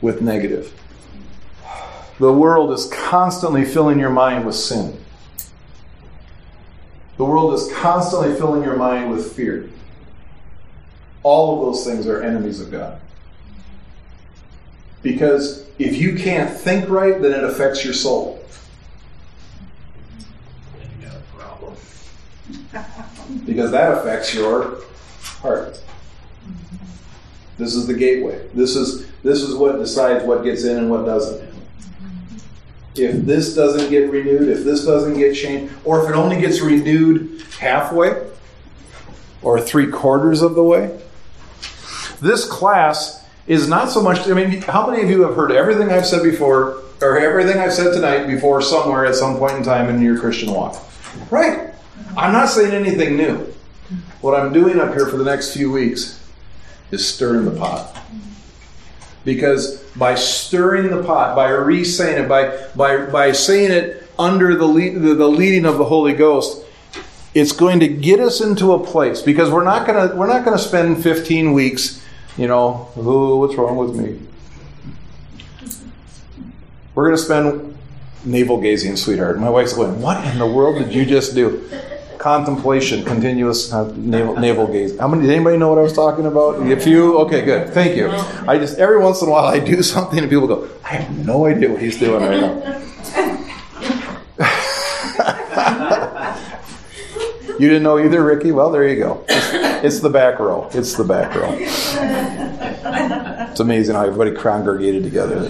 with negative. The world is constantly filling your mind with sin. The world is constantly filling your mind with fear all of those things are enemies of God. Because if you can't think right, then it affects your soul. Because that affects your heart. This is the gateway. This is this is what decides what gets in and what doesn't. If this doesn't get renewed, if this doesn't get changed, or if it only gets renewed halfway or three quarters of the way, this class is not so much, I mean, how many of you have heard everything I've said before, or everything I've said tonight before somewhere at some point in time in your Christian walk? Right. I'm not saying anything new. What I'm doing up here for the next few weeks is stirring the pot. Because by stirring the pot, by re saying it, by, by, by saying it under the, lead, the, the leading of the Holy Ghost, it's going to get us into a place because we're not going to we're not going to spend 15 weeks you know, oh, what's wrong with me? We're going to spend navel gazing, sweetheart. My wife's going, what in the world did you just do? Contemplation, continuous uh, navel, navel gaze. How many? Did anybody know what I was talking about? If you, okay, good. Thank you. I just every once in a while I do something and people go, I have no idea what he's doing right now. you didn't know either, Ricky? Well, there you go. It's the back row. It's the back row. It's amazing how everybody congregated together.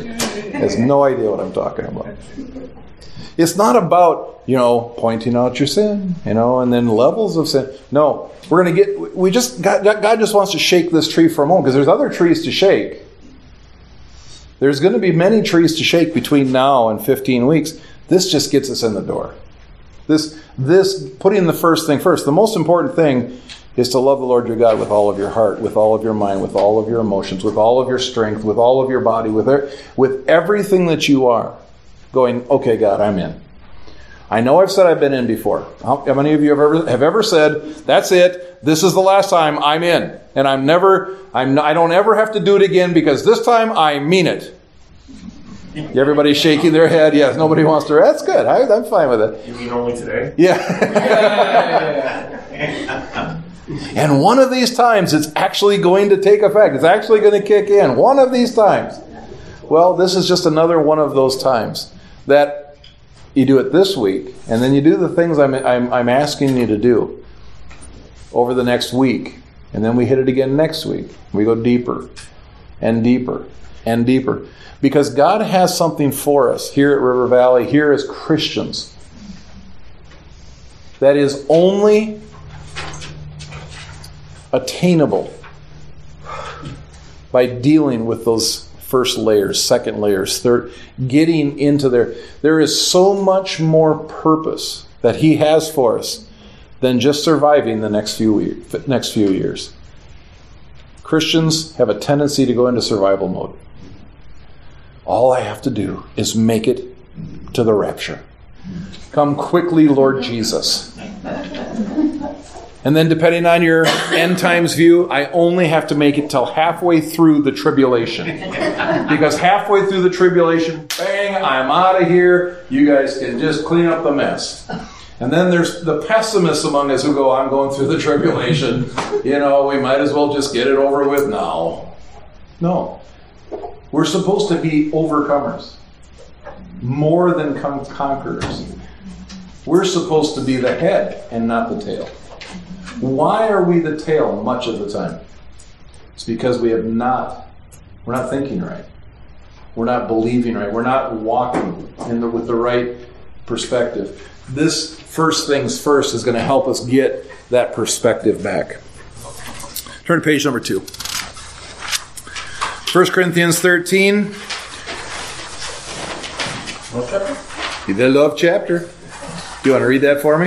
Has no idea what I'm talking about. It's not about, you know, pointing out your sin, you know, and then levels of sin. No, we're going to get, we just, God, God just wants to shake this tree for a moment because there's other trees to shake. There's going to be many trees to shake between now and 15 weeks. This just gets us in the door. This, this, putting the first thing first. The most important thing is to love the Lord your God with all of your heart, with all of your mind, with all of your emotions, with all of your strength, with all of your body, with, with everything that you are. going, okay, God, I'm in. I know I've said I've been in before. How how many of you have ever have ever said, "That's it. This is the last time I'm in," and I'm never, I'm, I don't ever have to do it again because this time I mean it. Everybody's shaking their head. Yes, nobody wants to. That's good. I, I'm fine with it. You mean only today? Yeah. and one of these times, it's actually going to take effect. It's actually going to kick in. One of these times. Well, this is just another one of those times that you do it this week, and then you do the things I'm, I'm, I'm asking you to do over the next week. And then we hit it again next week. We go deeper and deeper and deeper. Because God has something for us here at River Valley, here as Christians, that is only attainable by dealing with those first layers, second layers, third, getting into there. There is so much more purpose that He has for us than just surviving the next few next few years. Christians have a tendency to go into survival mode. All I have to do is make it to the rapture. Come quickly, Lord Jesus. And then, depending on your end times view, I only have to make it till halfway through the tribulation. Because halfway through the tribulation, bang, I'm out of here. You guys can just clean up the mess. And then there's the pessimists among us who go, I'm going through the tribulation. You know, we might as well just get it over with now. No. We're supposed to be overcomers, more than con- conquerors. We're supposed to be the head and not the tail. Why are we the tail much of the time? It's because we have not, we're not thinking right. We're not believing right. We're not walking in the, with the right perspective. This first things first is going to help us get that perspective back. Turn to page number two. 1 Corinthians 13. Chapter. The love chapter. Do you want to read that for me?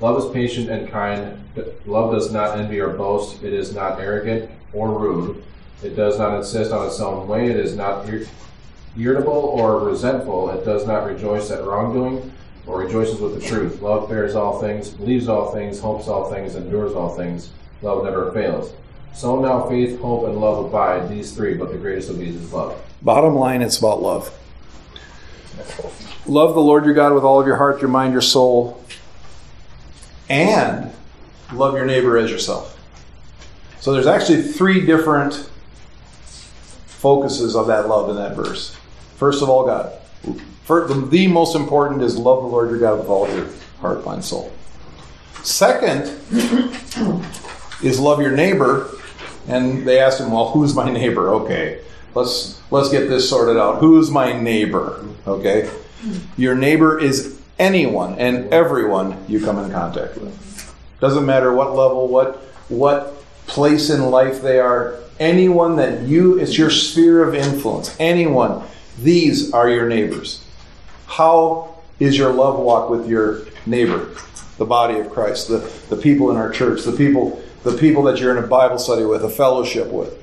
Love is patient and kind. Love does not envy or boast. It is not arrogant or rude. It does not insist on its own way. It is not ir- irritable or resentful. It does not rejoice at wrongdoing or rejoices with the truth. Love bears all things, believes all things, hopes all things, endures all things. Love never fails. So now faith, hope, and love abide, these three, but the greatest of these is love. Bottom line, it's about love. Love the Lord your God with all of your heart, your mind, your soul, and love your neighbor as yourself. So there's actually three different focuses of that love in that verse. First of all, God. First, the, the most important is love the Lord your God with all your heart, mind, soul. Second is love your neighbor. And they asked him, "Well, who's my neighbor?" Okay, let's let's get this sorted out. Who's my neighbor? Okay, your neighbor is anyone and everyone you come in contact with. Doesn't matter what level, what what place in life they are. Anyone that you, it's your sphere of influence. Anyone, these are your neighbors. How is your love walk with your neighbor, the body of Christ, the, the people in our church, the people, the people that you're in a Bible study with, a fellowship with?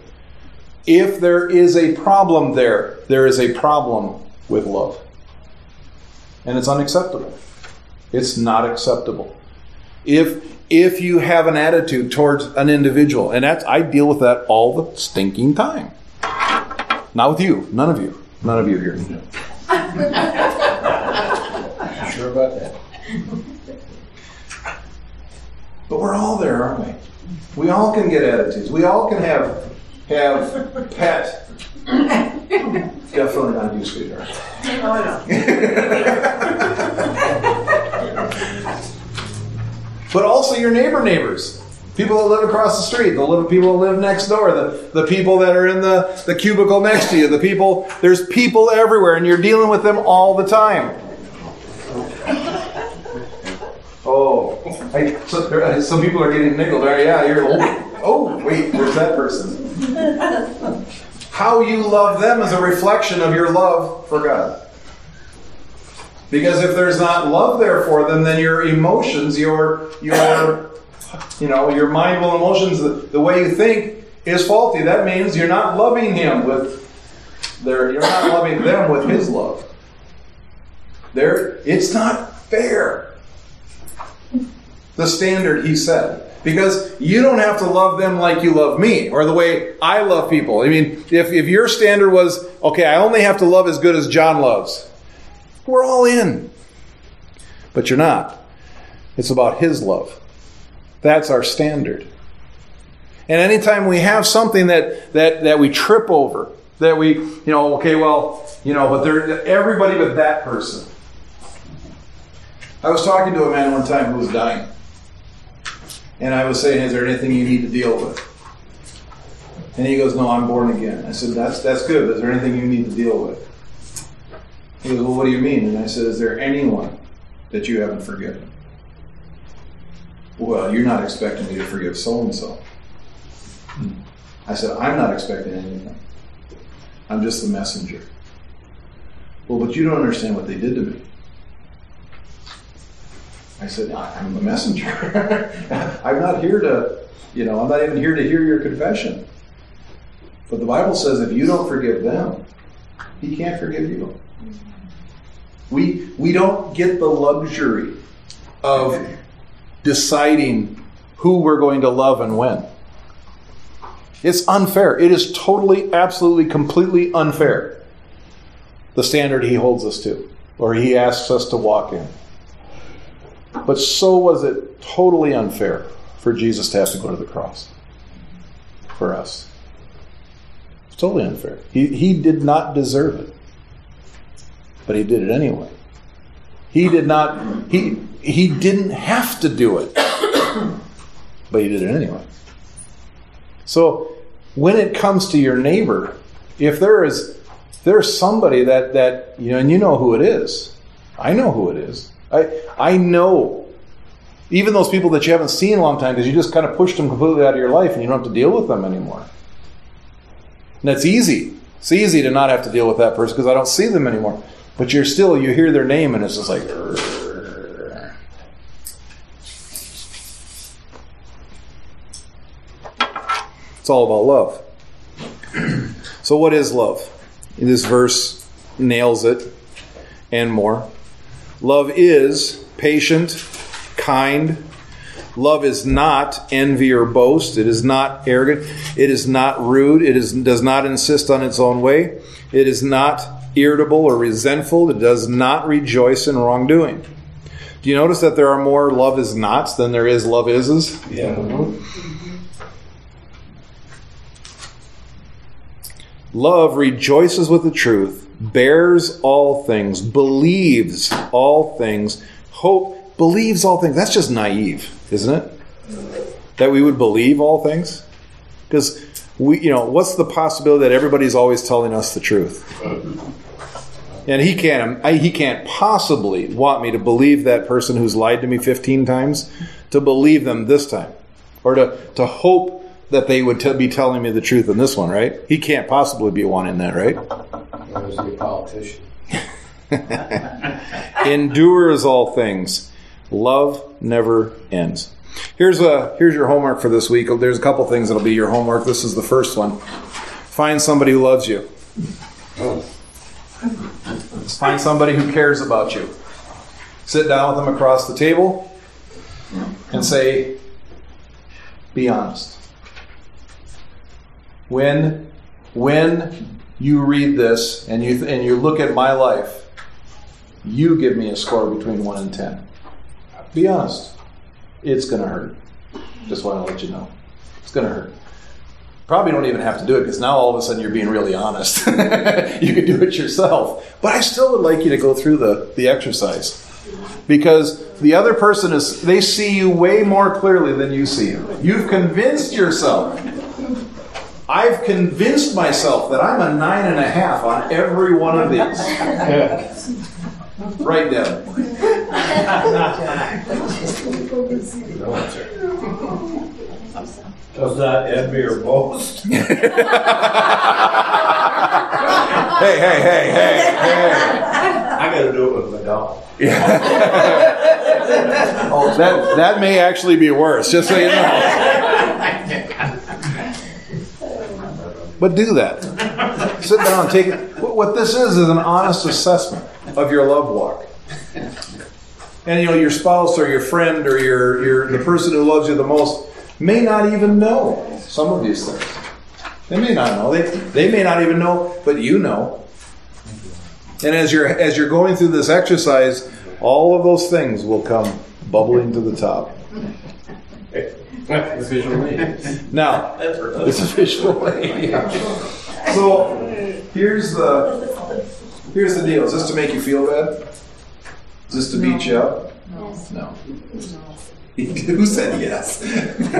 If there is a problem there, there is a problem with love. And it's unacceptable. It's not acceptable. If if you have an attitude towards an individual, and that's I deal with that all the stinking time. Not with you, none of you, none of you here. Sure about that? But we're all there, aren't we? We all can get attitudes. We all can have have pet. Definitely not a you, sweetheart. Oh, but also your neighbor neighbors. People that live across the street, the little people that live next door, the, the people that are in the, the cubicle next to you, the people, there's people everywhere, and you're dealing with them all the time. Oh, I, so there, some people are getting nickled. Right? Yeah, you're. Oh, oh, wait, there's that person. How you love them is a reflection of your love for God. Because if there's not love there for them, then your emotions, your your you know, your mindful emotions, the, the way you think is faulty. That means you're not loving him with their you're not loving them with his love. There it's not fair. The standard he set. Because you don't have to love them like you love me, or the way I love people. I mean, if, if your standard was, okay, I only have to love as good as John loves, we're all in. But you're not. It's about his love. That's our standard. And anytime we have something that, that, that we trip over, that we, you know, okay, well, you know, but there, everybody but that person. I was talking to a man one time who was dying. And I was saying, is there anything you need to deal with? And he goes, no, I'm born again. I said, that's, that's good. Is there anything you need to deal with? He goes, well, what do you mean? And I said, is there anyone that you haven't forgiven? Well, you're not expecting me to forgive so and so. I said, I'm not expecting anything. I'm just the messenger. Well, but you don't understand what they did to me. I said, I'm the messenger. I'm not here to, you know, I'm not even here to hear your confession. But the Bible says if you don't forgive them, He can't forgive you. We, we don't get the luxury of deciding who we're going to love and when. It's unfair. It is totally, absolutely, completely unfair. The standard he holds us to, or he asks us to walk in. But so was it totally unfair for Jesus to have to go to the cross for us. It's totally unfair. He, he did not deserve it, but he did it anyway. He did not, he, he didn't have to do it, but he did it anyway. So when it comes to your neighbor, if there is there's somebody that that you know, and you know who it is. I know who it is. I I know even those people that you haven't seen in a long time because you just kind of pushed them completely out of your life and you don't have to deal with them anymore. And that's easy. It's easy to not have to deal with that person because I don't see them anymore. But you're still you hear their name and it's just like. It's all about love. so, what is love? This verse nails it and more. Love is patient, kind. Love is not envy or boast. It is not arrogant. It is not rude. It is, does not insist on its own way. It is not irritable or resentful. It does not rejoice in wrongdoing. Do you notice that there are more love is nots than there is love is's? Yeah. Love rejoices with the truth, bears all things, believes all things, hope, believes all things. That's just naive, isn't it? That we would believe all things? Because we, you know, what's the possibility that everybody's always telling us the truth? And he can't, I, he can't possibly want me to believe that person who's lied to me 15 times, to believe them this time, or to, to hope that they would t- be telling me the truth in this one, right? He can't possibly be wanting that, right? I was a politician. Endures all things. Love never ends. Here's a here's your homework for this week. There's a couple things that'll be your homework. This is the first one. Find somebody who loves you. Find somebody who cares about you. Sit down with them across the table and say, "Be honest." when when you read this and you and you look at my life, you give me a score between one and ten. Be honest, it's going to hurt. Just want to let you know, it's going to hurt. Probably don't even have to do it because now all of a sudden you're being really honest. you can do it yourself, but I still would like you to go through the the exercise because the other person is they see you way more clearly than you see you. You've convinced yourself I've convinced myself that I'm a nine and a half on every one of these. right, Deb? No answer. Does that envy or boast? Hey, hey, hey, hey, hey. I gotta do it with my dog. Oh, that that may actually be worse. Just so you know. But do that. Sit down, and take it. What what this is is an honest assessment of your love walk. And you know, your spouse or your friend or your, your the person who loves you the most may not even know some of these things. They may not know. They, they may not even know, but you know. And as you're as you're going through this exercise, all of those things will come bubbling to the top. The visual aid. Now, it's a visual aid. yeah. So here's the here's the deal. Is this to make you feel bad? Is this to beat you up? No. Who said yes?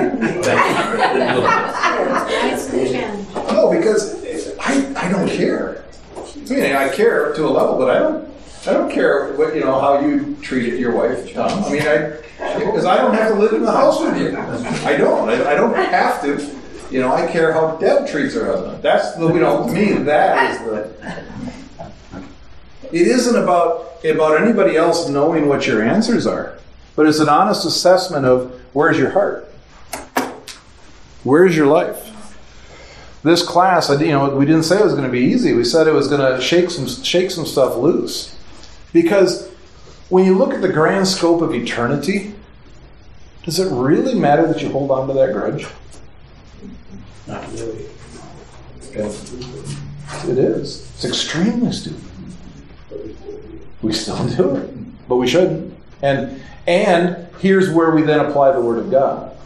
no, because I, I don't care. I mean, I care to a level, but I don't I don't care what you know how you treated your wife, Tom. I mean, I because I don't have to live in the house with you. I don't. I, I don't have to. You know, I care how Deb treats her husband. That's the you know to me that is the. It isn't about about anybody else knowing what your answers are, but it's an honest assessment of where's your heart, where's your life. This class, you know, we didn't say it was going to be easy. We said it was going to shake some shake some stuff loose, because when you look at the grand scope of eternity, does it really matter that you hold on to that grudge? Not really. It is. It's extremely stupid. We still do it, but we shouldn't. And and here's where we then apply the Word of God,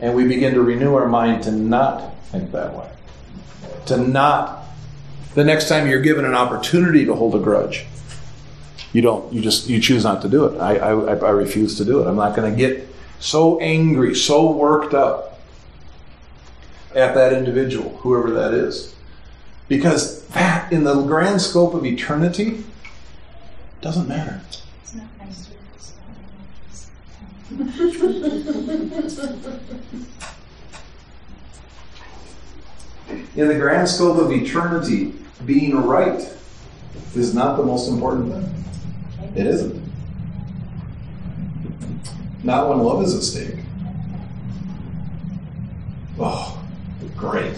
and we begin to renew our mind to not think that way, to not. The next time you're given an opportunity to hold a grudge, you don't. You just you choose not to do it. I I, I refuse to do it. I'm not going to get so angry, so worked up at that individual, whoever that is. Because that, in the grand scope of eternity, doesn't matter. In the grand scope of eternity, being right is not the most important thing. It isn't. Not when love is at stake. Oh, great.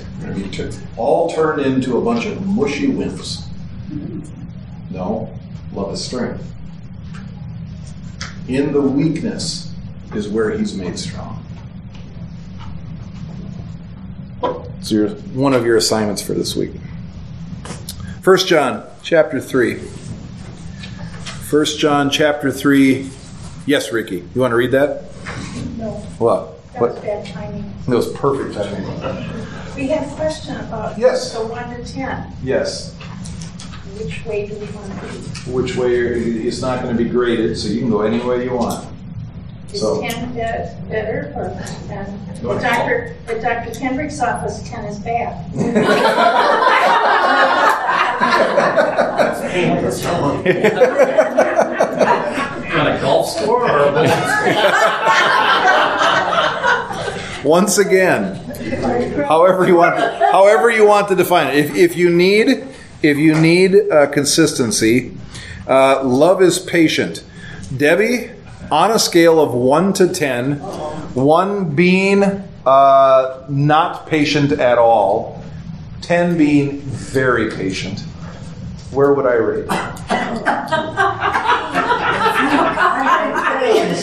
All turned into a bunch of mushy wimps. No, love is strength. In the weakness is where he's made strong. So one of your assignments for this week. First John chapter 3. 1 John chapter 3. Yes, Ricky. You want to read that? No, What? that was What? bad timing. It was perfect timing. We had a question about Yes. the one to ten. Yes. Which way do we want to be? Which way it's not going to be graded, so you can go any way you want. Is So- ten be- better or ten? The doctor, at Dr. Kendrick's office, ten is bad. On a golf score or a score. Once again, however you want, however you want to define it. If, if you need, if you need uh, consistency, uh, love is patient. Debbie, on a scale of one to ten, one being uh, not patient at all, ten being very patient, where would I rate?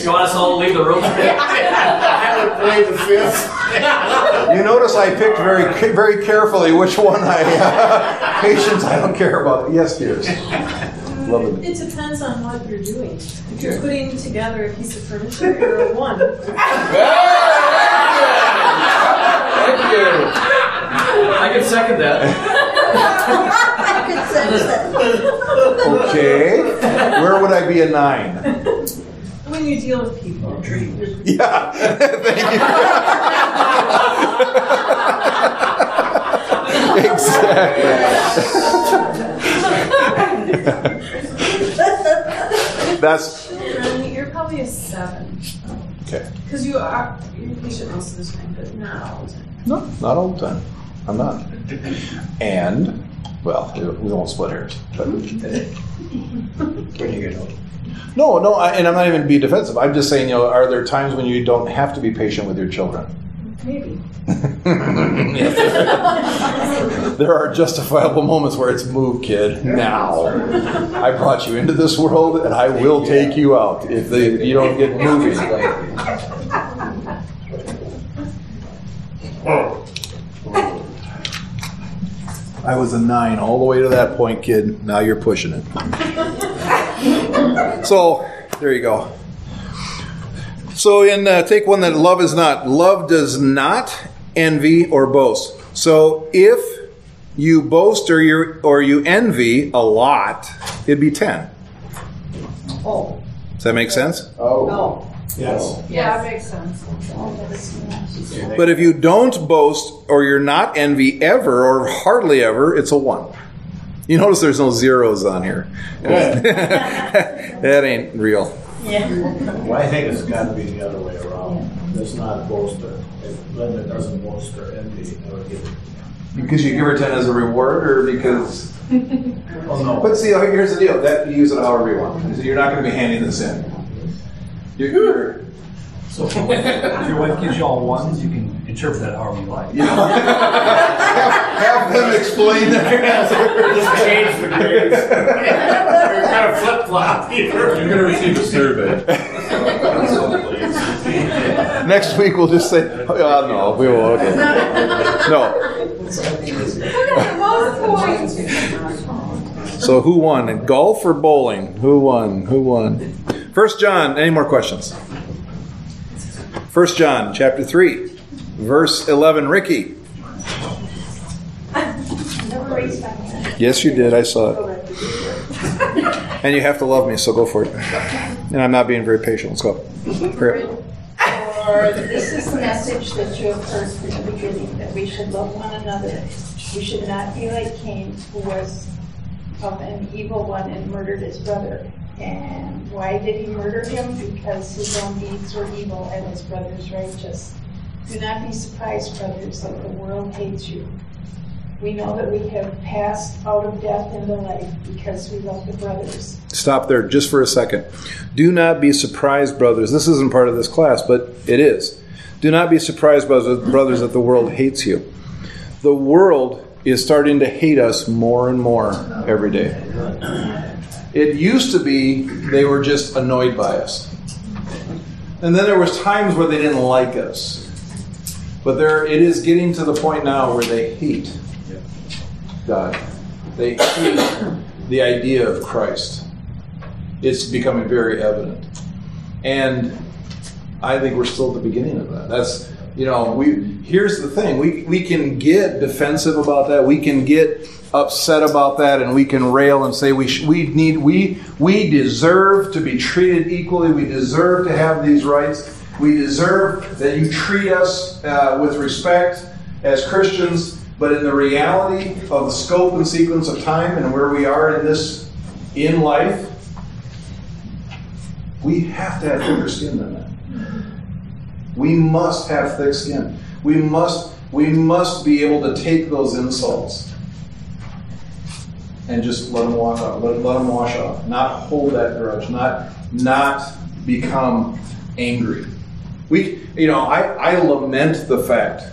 You want us all to leave the room? I would play the fifth. You notice I picked very, very carefully which one I uh, patience I don't care about. Yes, dears. It. It depends on what you're doing. If you're putting together a piece of furniture, you're a one. Thank you. I can second that. Okay. Where would I be a nine? When you deal with people. Oh, yeah. Thank you. exactly. That's Children, you're probably a seven. okay. Because you are, you're patient most of the time, but not all the time. No, not all the time. I'm not. And well, we we won't split hairs. But mm-hmm. uh, When you get older. no, no, I, and I'm not even being defensive. I'm just saying, you know, are there times when you don't have to be patient with your children? Maybe. there are justifiable moments where it's move, kid. Now, I brought you into this world, and I will take you out if they, you don't get moving. I was a nine all the way to that point, kid. Now you're pushing it. so there you go. So in uh, take one that love is not. Love does not envy or boast. So if you boast or you or you envy a lot, it'd be ten. Oh, Does that make sense? Oh. No. Yes. Yeah, that makes sense. But if you don't boast or you're not envy ever or hardly ever, it's a one. You notice there's no zeros on here. that ain't real. Yeah. Well, I think it's got to be the other way around. It's not boaster. If Linda doesn't boast or envy, I would give it. Because you give her ten as a reward, or because. Oh, no. But see, oh, here's the deal. That you use it however you want. You're not going to be handing this in. You're, So if your wife gives you all ones, you can interpret that however you like. have them explain their answer. Just change the grades. You're kind of flip flop You're here. gonna receive a survey. Next week we'll just say, oh, no, we won't. Okay. No. So who won? Golf or bowling? Who won? Who won? First John. Any more questions? First John, chapter three, verse eleven. Ricky. Never raised my hand. Yes, you did. I saw it. And you have to love me, so go for it. And I'm not being very patient. Let's go. Hurry up. Or this is the message that you have heard from the beginning, that we should love one another. We should not be like Cain, who was of an evil one and murdered his brother. And why did he murder him? Because his own deeds were evil and his brother's righteous. Do not be surprised, brothers, that the world hates you. We know that we have passed out of death into life because we love the brothers. Stop there just for a second. Do not be surprised, brothers. This isn't part of this class, but it is. Do not be surprised, brothers, that the world hates you. The world is starting to hate us more and more every day. It used to be they were just annoyed by us. And then there was times where they didn't like us. But there it is getting to the point now where they hate God. They hate the idea of Christ. It's becoming very evident. And I think we're still at the beginning of that. That's you know, we here's the thing. We we can get defensive about that. We can get upset about that and we can rail and say we sh- we need we we deserve to be treated equally. We deserve to have these rights. We deserve that you treat us uh, with respect as Christians. But in the reality of the scope and sequence of time and where we are in this in life, we have to have thicker skin than that. We must have thick skin. We must we must be able to take those insults and just let them walk off. Let, let them wash off. Not hold that grudge. Not not become angry. We you know I, I lament the fact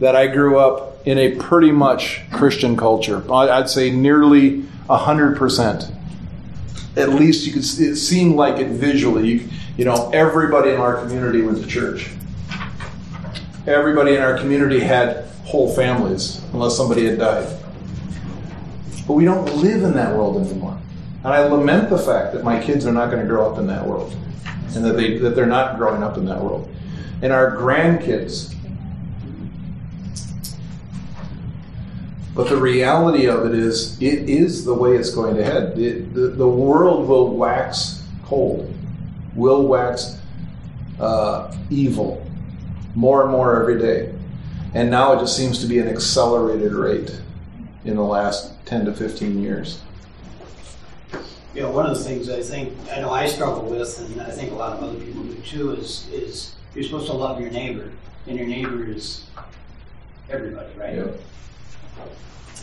that I grew up in a pretty much Christian culture. I'd say nearly hundred percent. At least you could. It seemed like it visually. You, you know, everybody in our community went to church. Everybody in our community had whole families, unless somebody had died. But we don't live in that world anymore. And I lament the fact that my kids are not going to grow up in that world, and that they that they're not growing up in that world. And our grandkids But the reality of it is, it is the way it's going to head. It, the, the world will wax cold, will wax uh, evil more and more every day. And now it just seems to be an accelerated rate in the last 10 to 15 years. Know, one of the things I think, I know I struggle with, and I think a lot of other people do too, is, is you're supposed to love your neighbor, and your neighbor is everybody, right? Yeah.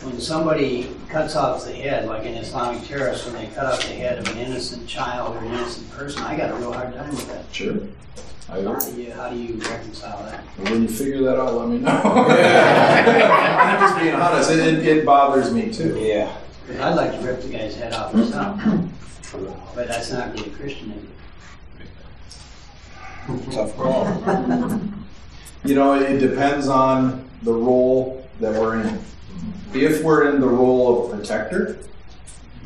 When somebody cuts off the head, like an Islamic terrorist, when they cut off the head of an innocent child or an innocent person, I got a real hard time with that. Sure. I How do you, how do you reconcile that? And when you figure that out, let me know. I'm just being honest. It, it, it bothers me too. Yeah. Because I'd like to rip the guy's head off myself, mm-hmm. but that's not really Christian, is it? Tough call. You know, it depends on the role that we're in. If we're in the role of a protector,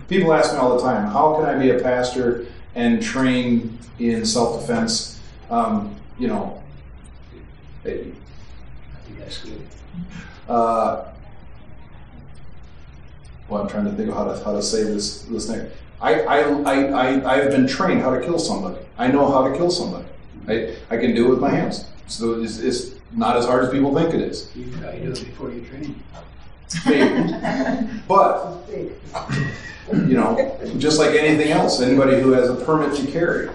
people ask me all the time, how can I be a pastor and train in self defense? Um, you know, I think that's good. uh, well, I'm trying to think of how to, how to say this, this next. I, I, I, I, I've been trained how to kill somebody. I know how to kill somebody. I, I can do it with my hands. So it's, it's not as hard as people think it is. You probably do it before you train. Maybe. But, you know, just like anything else, anybody who has a permit to carry,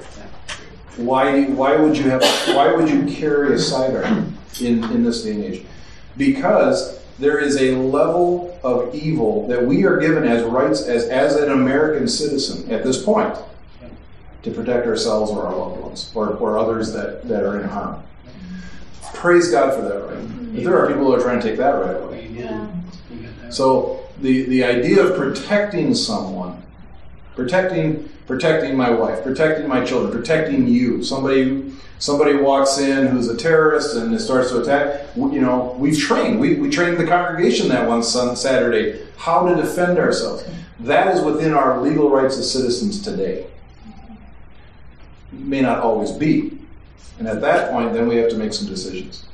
why, why would you have, why would you carry a sidearm in, in this day and age? Because there is a level of evil that we are given as rights as, as an American citizen at this point to protect ourselves or our loved ones or, or others that, that are in harm. Praise God for that right. But there are people who are trying to take that right away. Amen. You got that. So the, the idea of protecting someone, protecting protecting my wife, protecting my children, protecting you. Somebody somebody walks in who's a terrorist and it starts to attack. we- You know, we've trained. We, we trained the congregation that one sun, Saturday how to defend ourselves. That is within our legal rights as citizens today. May not always be. And at that point, then we have to make some decisions.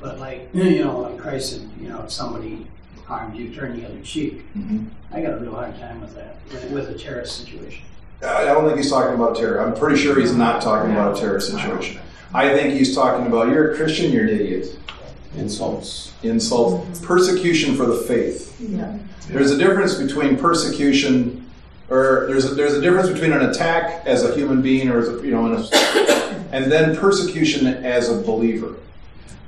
But like, you know, like Christ said, you know, if somebody harms you, turn the other cheek. Mhm. I got a real hard time with that, with a terrorist situation. I don't think he's talking about terror. I'm pretty sure he's not talking about a terror situation. I think he's talking about you're a Christian, you're an idiot. Insults. Insult, persecution for the faith. Yeah. There's a difference between persecution, or there's a, there's a difference between an attack as a human being, or as a, you know, a, and then persecution as a believer.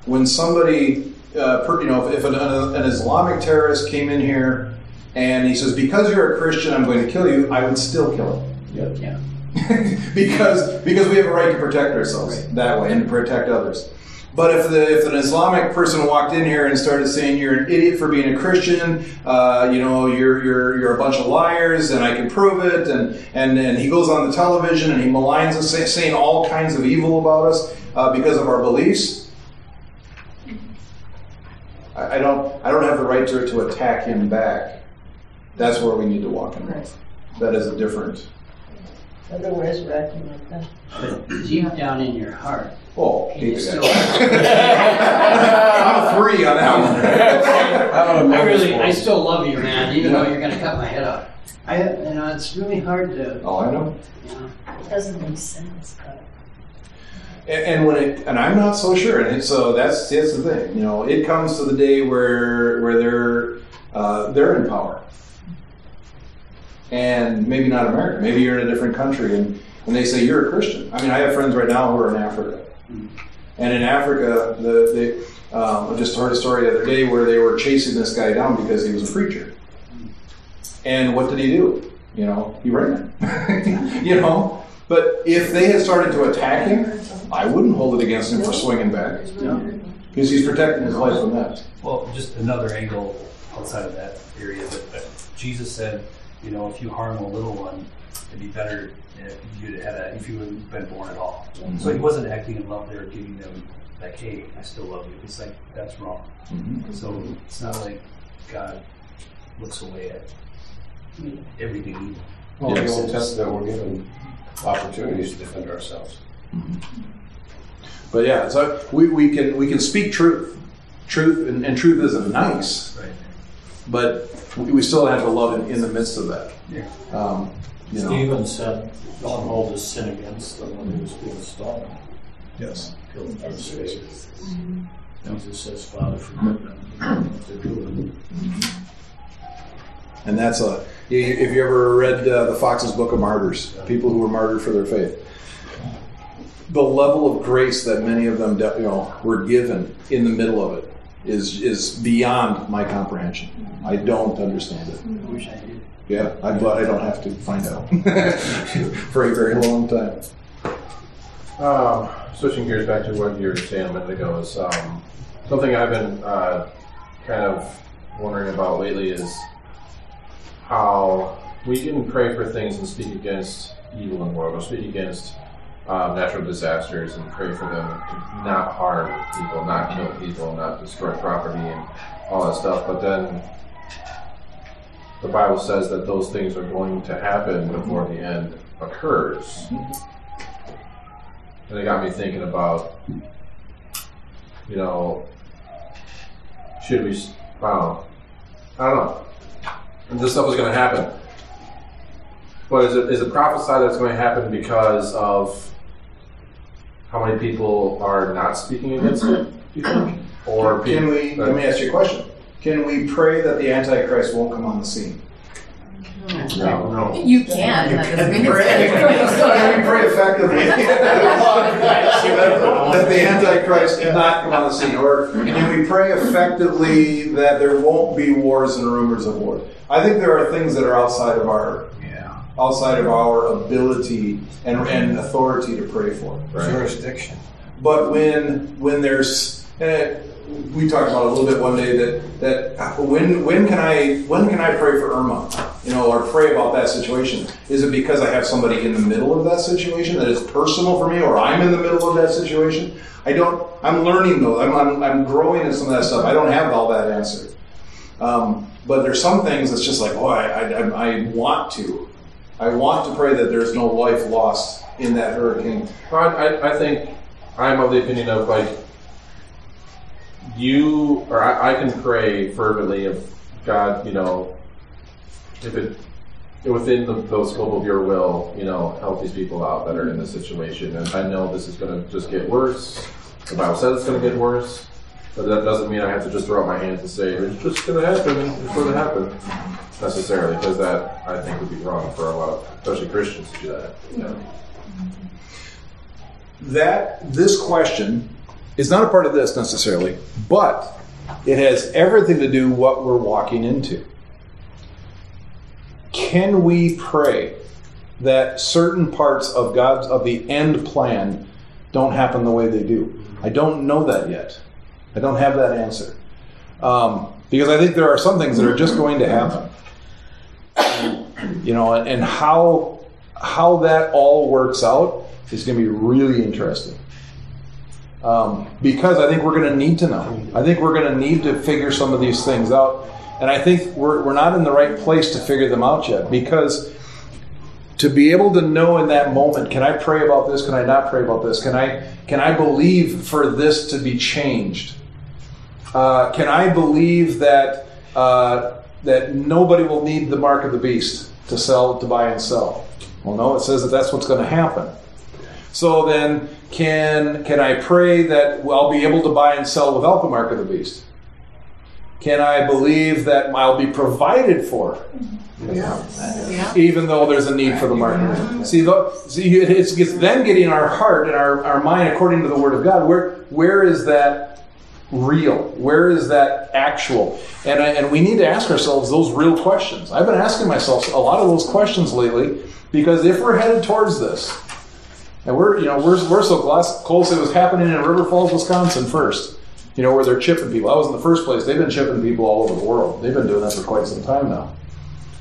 When somebody, uh, per, you know, if, if an, an Islamic terrorist came in here and he says, "Because you're a Christian, I'm going to kill you," I would still kill him. Yeah. because because we have a right to protect ourselves that way and to protect others. But if the if an Islamic person walked in here and started saying you're an idiot for being a Christian, uh, you know you're you're you're a bunch of liars and I can prove it, and and and he goes on the television and he maligns us, say, saying all kinds of evil about us uh, because of our beliefs. I, I don't I don't have the right to to attack him back. That's where we need to walk in love. That is a different. Otherwise, we're acting like that. But deep down in your heart, Oh, you still. I'm three on that one. I really, I still love you, man, even though you're gonna cut my head off. I, you know, it's really hard to, Oh, I know. you know. It doesn't make sense, but. And, and when it, and I'm not so sure. And it, so that's that's the thing. You know, it comes to the day where where they're uh, they're in power, and maybe not America. Maybe you're in a different country, and and they say you're a Christian. I mean, I have friends right now who are in Africa, and in Africa, the they um, I just heard a story the other day where they were chasing this guy down because he was a preacher. And what did he do? You know, he ran. you know, but if they had started to attack him, I wouldn't hold it against him for swinging back. Because he's protecting his life from that. Well, just another angle outside of that area, but, but Jesus said, you know, if you harm a little one, it'd be better if you had a, if you had been born at all. Mm-hmm. So he wasn't acting in love there, giving them like, hey, I still love you. It's like that's wrong. Mm-hmm. So it's not like God looks away at everything evil. Well, in the Old Testament, we're given opportunities to defend ourselves. Mm-hmm. But yeah, so we, we can we can speak truth. Truth and, and truth isn't nice, Right. But we, we still have to love in, in the midst of that. Yeah. Um, you know, Stephen said, don't hold his sin against the one who's being stoned. yes. Killed for his sake. Jesus says, Father, forgive them, they don't know what they're doing. And that's a You- you- If you ever read uh, the Foxe's Book of Martyrs, people who were martyred for their faith, the level of grace that many of them, de- you know, were given in the middle of it is is beyond my comprehension. I don't understand it. I wish I did. Yeah, I'm glad I don't have to find out for a very long time. Um, switching gears back to what you were saying a minute ago is um, something I've been uh, kind of wondering about lately is how we can pray for things and speak against evil in the world, or speak against um, natural disasters and pray for them to not harm people, not kill people, not destroy property and all that stuff. But then the Bible says that those things are going to happen before the end occurs. And it got me thinking about, you know, should we, know. I don't know. And this stuff is going to happen. But is it, is it prophesied that's going to happen because of how many people are not speaking against it, do you think? Or Can we, people, let me ask you a question. Can we pray that the Antichrist won't come on the scene? No, no. You can. that doesn't mean Can we pray effectively that the Antichrist not come on the scene? Or can we pray effectively that there won't be wars and rumors of war? I think there are things that are outside of our outside of our ability and, and authority to pray for. Jurisdiction. But when when there's eh, we talked about a little bit one day that that uh, when when can I when can I pray for Irma? You know, or pray about that situation? Is it because I have somebody in the middle of that situation that is personal for me, or I'm in the middle of that situation? I don't. I'm learning though. I'm I'm, I'm growing in some of that stuff. I don't have all that answered. Um, but there's some things that's just like, oh, I, I I want to. I want to pray that there's no life lost in that hurricane. I, I, I think I'm of the opinion of like you or I, I can pray fervently if God, you know, if it within the, the scope of your will, you know, help these people out that are in this situation. And I know this is going to just get worse. The Bible says it's going to get worse, but that doesn't mean I have to just throw up my hands and say it's just going to happen. It's going to happen necessarily, because that I think would be wrong for a lot of, especially Christians, to do that. You know? that this question is not a part of this necessarily, but it has everything to do what we're walking into. Can we pray that certain parts of God's of the end plan don't happen the way they do? I don't know that yet. I don't have that answer um, because I think there are some things that are just going to happen. You know, and, how how that all works out is going to be really interesting. Um, because I think we're going to need to know. I think we're going to need to figure some of these things out. And I think we're, we're not in the right place to figure them out yet. Because to be able to know in that moment, can I pray about this? Can I not pray about this? Can I can I believe for this to be changed? Uh, can I believe that uh, that nobody will need the mark of the beast to sell, to buy and sell? Well, no. It says that that's what's going to happen. So then, can can I pray that I'll be able to buy and sell without the mark of the beast? Can I believe that I'll be provided for, even though there's a need for the mark? See, the, see, it's, it's then getting our heart and our, our mind according to the Word of God. Where where is that real? Where is that actual? And I, and we need to ask ourselves those real questions. I've been asking myself a lot of those questions lately because if we're headed towards this, and we're, you know, we're, we're so close. It was happening in River Falls, Wisconsin first. You know, where they're chipping people. I was in the first place. They've been chipping people all over the world. They've been doing that for quite some time now.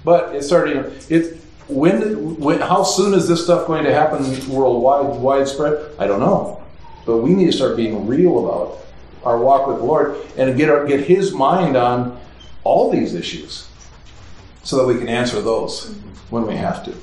But it's starting. It when, when how soon is this stuff going to happen worldwide, widespread? I don't know. But we need to start being real about our walk with the Lord and get our, get His mind on all these issues, so that we can answer those when we have to.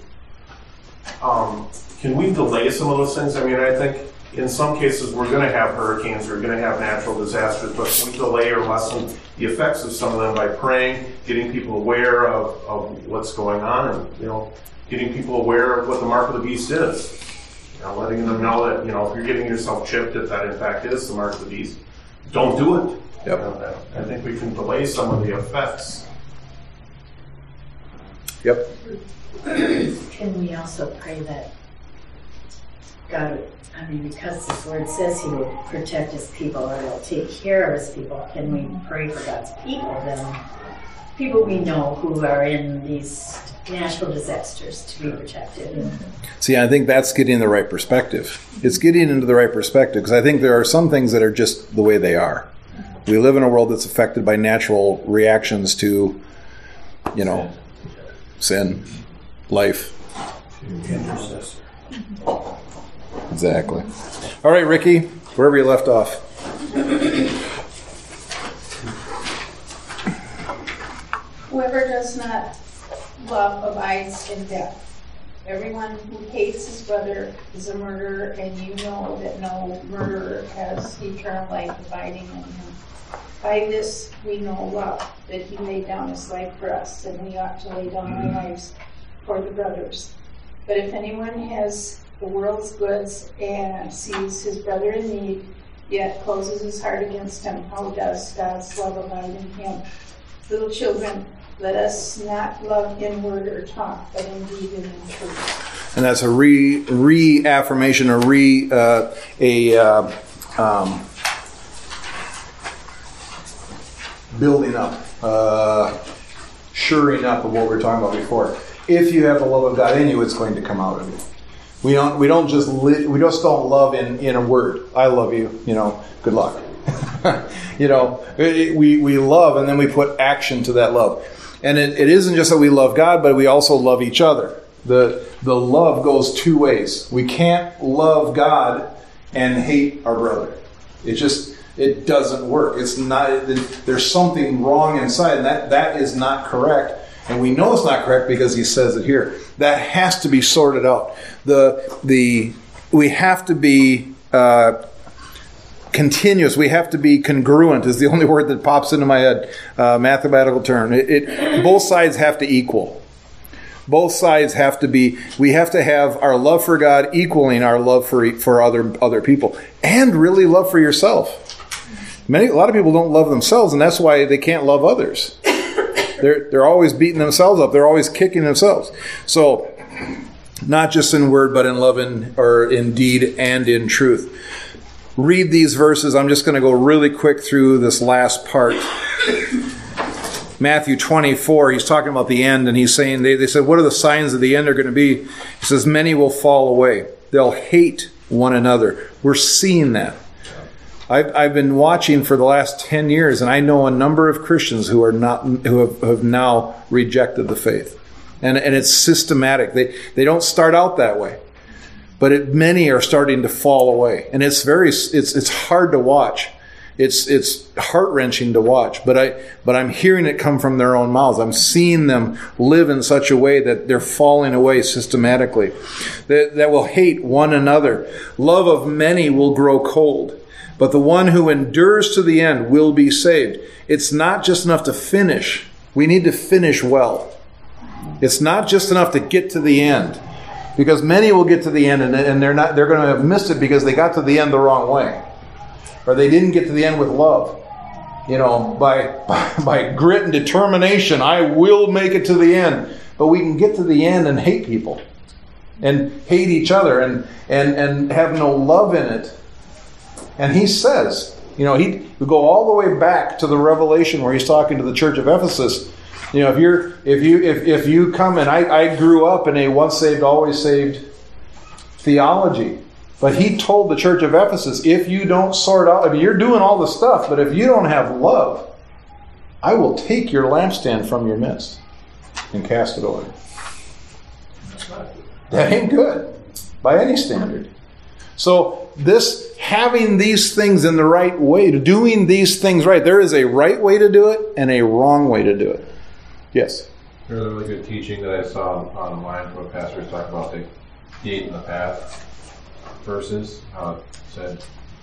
Um, can we delay some of those things? I mean, I think in some cases we're going to have hurricanes, we're going to have natural disasters, but we delay or lessen the effects of some of them by praying, getting people aware of, of what's going on, and you know, getting people aware of what the mark of the beast is. Know, letting them know that you know if you're getting yourself chipped, if that in fact is the mark of the beast. Don't do it. Yep. I think we can delay some of the effects. Yep. Can we also pray that God, I mean, because this word says He will protect His people or He'll take care of His people, can we pray for God's people then? People we know who are in these natural disasters to be protected. See, I think that's getting the right perspective. It's getting into the right perspective because I think there are some things that are just the way they are. We live in a world that's affected by natural reactions to, you know, sin, life. Exactly. All right, Ricky, wherever you left off. Whoever does not love abides in death. Everyone who hates his brother is a murderer, and you know that no murderer has eternal life abiding in him. By this we know love, that he laid down his life for us, and we ought to lay down our lives for the brothers. But if anyone has the world's goods and sees his brother in need, yet closes his heart against him, how does God's love abide in him? Little children, let us not love in word or talk, but in deed and in truth. And that's a re reaffirmation, a re uh, a uh, um, building up, uh, shoring up of what we were talking about before. If you have the love of God in you, it's going to come out of you. We don't we don't just li- we just don't love in in a word. I love you. You know. Good luck. you know, we we love and then we put action to that love. And it, it isn't just that we love God, but we also love each other. The the love goes two ways. We can't love God and hate our brother. It just it doesn't work. It's not. There's something wrong inside, and that that is not correct. And we know it's not correct because he says it here. That has to be sorted out. The the we have to be. Uh, continuous. We have to be congruent. Is the only word that pops into my head. Uh, mathematical term. It, it both sides have to equal. Both sides have to be. We have to have our love for God equaling our love for for other other people, and really love for yourself. Many a lot of people don't love themselves, and that's why they can't love others. They're they're always beating themselves up. They're always kicking themselves. So, not just in word, but in love and or in deed and in truth read these verses. I'm just going to go really quick through this last part. Matthew 24, he's talking about the end, and he's saying, they, they said, What are the signs of the end are going to be? He says, Many will fall away. They'll hate one another. We're seeing that. I've, I've been watching for the last 10 years, and I know a number of Christians who are not, who have, have now rejected the faith. And, and it's systematic. They, they don't start out that way but it, many are starting to fall away, and it's very it's it's hard to watch. It's it's heart wrenching to watch, but I but I'm hearing it come from their own mouths. I'm seeing them live in such a way that they're falling away systematically. That that will hate one another. Love of many will grow cold, but the one who endures to the end will be saved. It's not just enough to finish. We need to finish well. It's not just enough to get to the end because many will get to the end and, and they're not they're going to have missed it because they got to the end the wrong way. Or they didn't get to the end with love. You know by, by grit and determination i will make it to the end. But we can get to the end and hate people. And hate each other and and and have no love in it. And he says you know he we go all the way back to the revelation where he's talking to the church of ephesus you know, if you're if you if, if you come and I, I grew up in a once saved, always saved theology. But he told the church of Ephesus, if you don't sort out, I mean, you're doing all the stuff, but if you don't have love, I will take your lampstand from your midst and cast it away. That ain't good by any standard. So this having these things in the right way, doing these things right, there is a right way to do it and a wrong way to do it. Yes. There's a really good teaching that I saw online from a pastor about the gate and the path verses. It said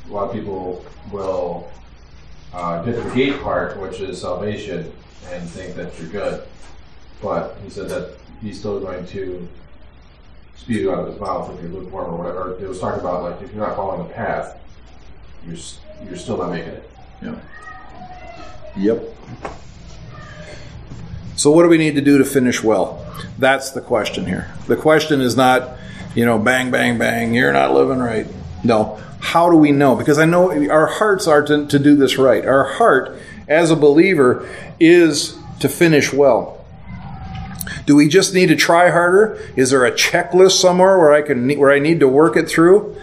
a lot of people will uh, get the gate part, which is salvation, and think that you're good. But he said that he's still going to spew you out of his mouth if you're lukewarm or whatever. It was talking about like if you're not following the path, you're you're still not making it. Yeah. Yep. So, what do we need to do to finish well? That's the question here. The question is not, you know, bang, bang, bang, you're not living right. No. How do we know? Because I know our hearts are to, to do this right. Our heart, as a believer, is to finish well. Do we just need to try harder? Is there a checklist somewhere where I can where I need to work it through?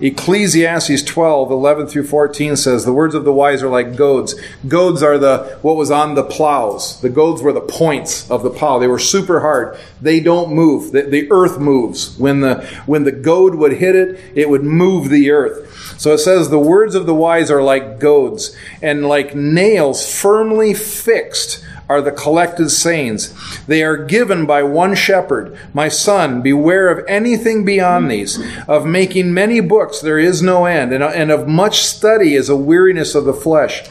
Ecclesiastes 12, 11 through 14 says, The words of the wise are like goads. Goads are the what was on the plows. The goads were the points of the plow. They were super hard. They don't move. The, the earth moves. When the when the goad would hit it, it would move the earth. So it says, The words of the wise are like goads, and like nails firmly fixed are the collected sayings. They are given by one shepherd. My son, beware of anything beyond these. Of making many books there is no end, and, of much study is a weariness of the flesh.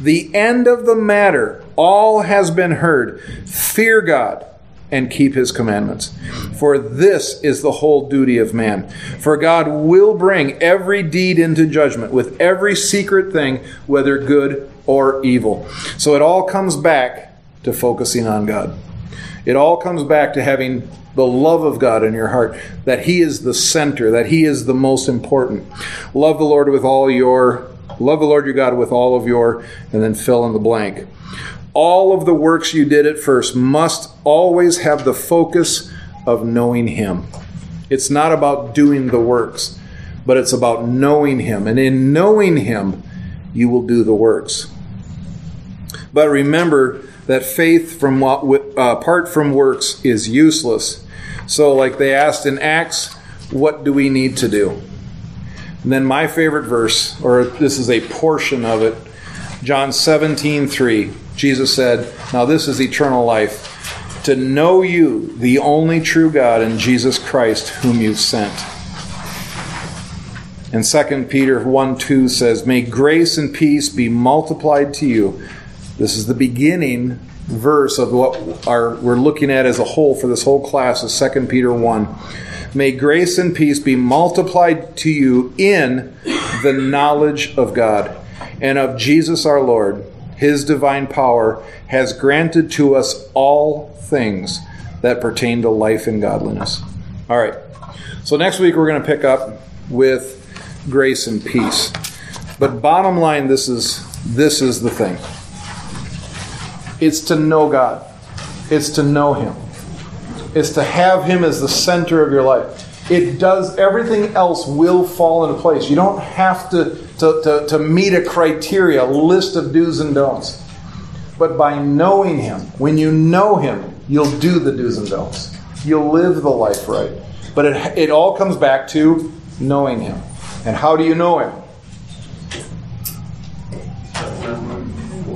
The end of the matter, all has been heard. Fear God and keep his commandments. For this is the whole duty of man. For God will bring every deed into judgment with every secret thing, whether good or evil. So it all comes back to focusing on God. It all comes back to having the love of God in your heart, that He is the center, that He is the most important. Love the Lord with all your, love the Lord your God with all of your, and then fill in the blank. All of the works you did at first must always have the focus of knowing Him. It's not about doing the works, but it's about knowing Him. And in knowing Him, you will do the works. But remember, that faith from what, uh, apart from works is useless. So, like they asked in Acts, what do we need to do? And then my favorite verse, or this is a portion of it, John 17, 3. Jesus said, Now this is eternal life, to know you, the only true God, and Jesus Christ, whom you've sent. And 2 Peter 1 2 says, May grace and peace be multiplied to you this is the beginning verse of what our, we're looking at as a whole for this whole class of 2 Peter 1. May grace and peace be multiplied to you in the knowledge of God and of Jesus our Lord. His divine power has granted to us all things that pertain to life and godliness. All right. So next week we're going to pick up with grace and peace. But bottom line this is this is the thing. It's to know God. It's to know Him. It's to have Him as the center of your life. It does, everything else will fall into place. You don't have to, to, to, to meet a criteria, a list of do's and don'ts. But by knowing Him, when you know Him, you'll do the do's and don'ts. You'll live the life right. But it, it all comes back to knowing Him. And how do you know Him?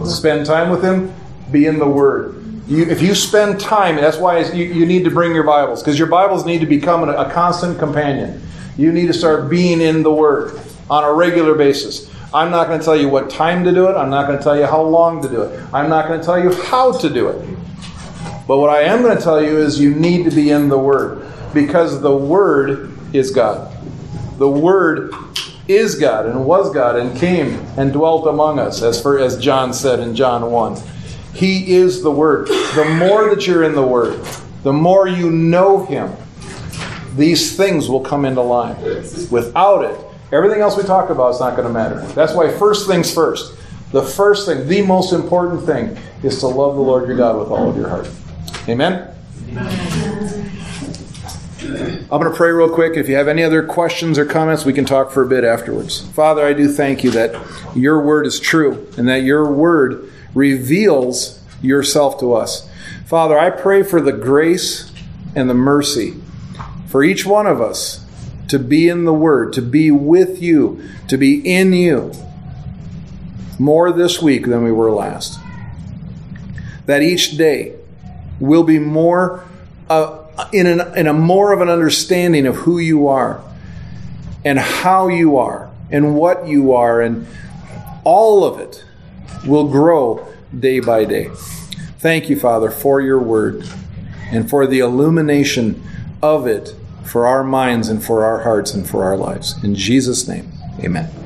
Spend time with Him, be in the Word. You, if you spend time, that's why you, you need to bring your Bibles, because your Bibles need to become a, a constant companion. You need to start being in the Word on a regular basis. I'm not going to tell you what time to do it. I'm not going to tell you how long to do it. I'm not going to tell you how to do it. But what I am going to tell you is you need to be in the Word because the Word is God. The Word is God and was God and came and dwelt among us, as, for, as John said in John 1. He is the Word. The more that you're in the Word, the more you know Him, these things will come into line. Without it, everything else we talk about is not going to matter. That's why first things first. The first thing, the most important thing, is to love the Lord your God with all of your heart. Amen? I'm going to pray real quick. If you have any other questions or comments, we can talk for a bit afterwards. Father, I do thank you that your word is true and that your word reveals yourself to us. Father, I pray for the grace and the mercy for each one of us to be in the Word, to be with you, to be in you more this week than we were last. That each day will be more uh, in, an, in a more of an understanding of who you are and how you are and what you are and all of it will grow day by day. Thank you, Father, for your word and for the illumination of it for our minds and for our hearts and for our lives. In Jesus' name, amen.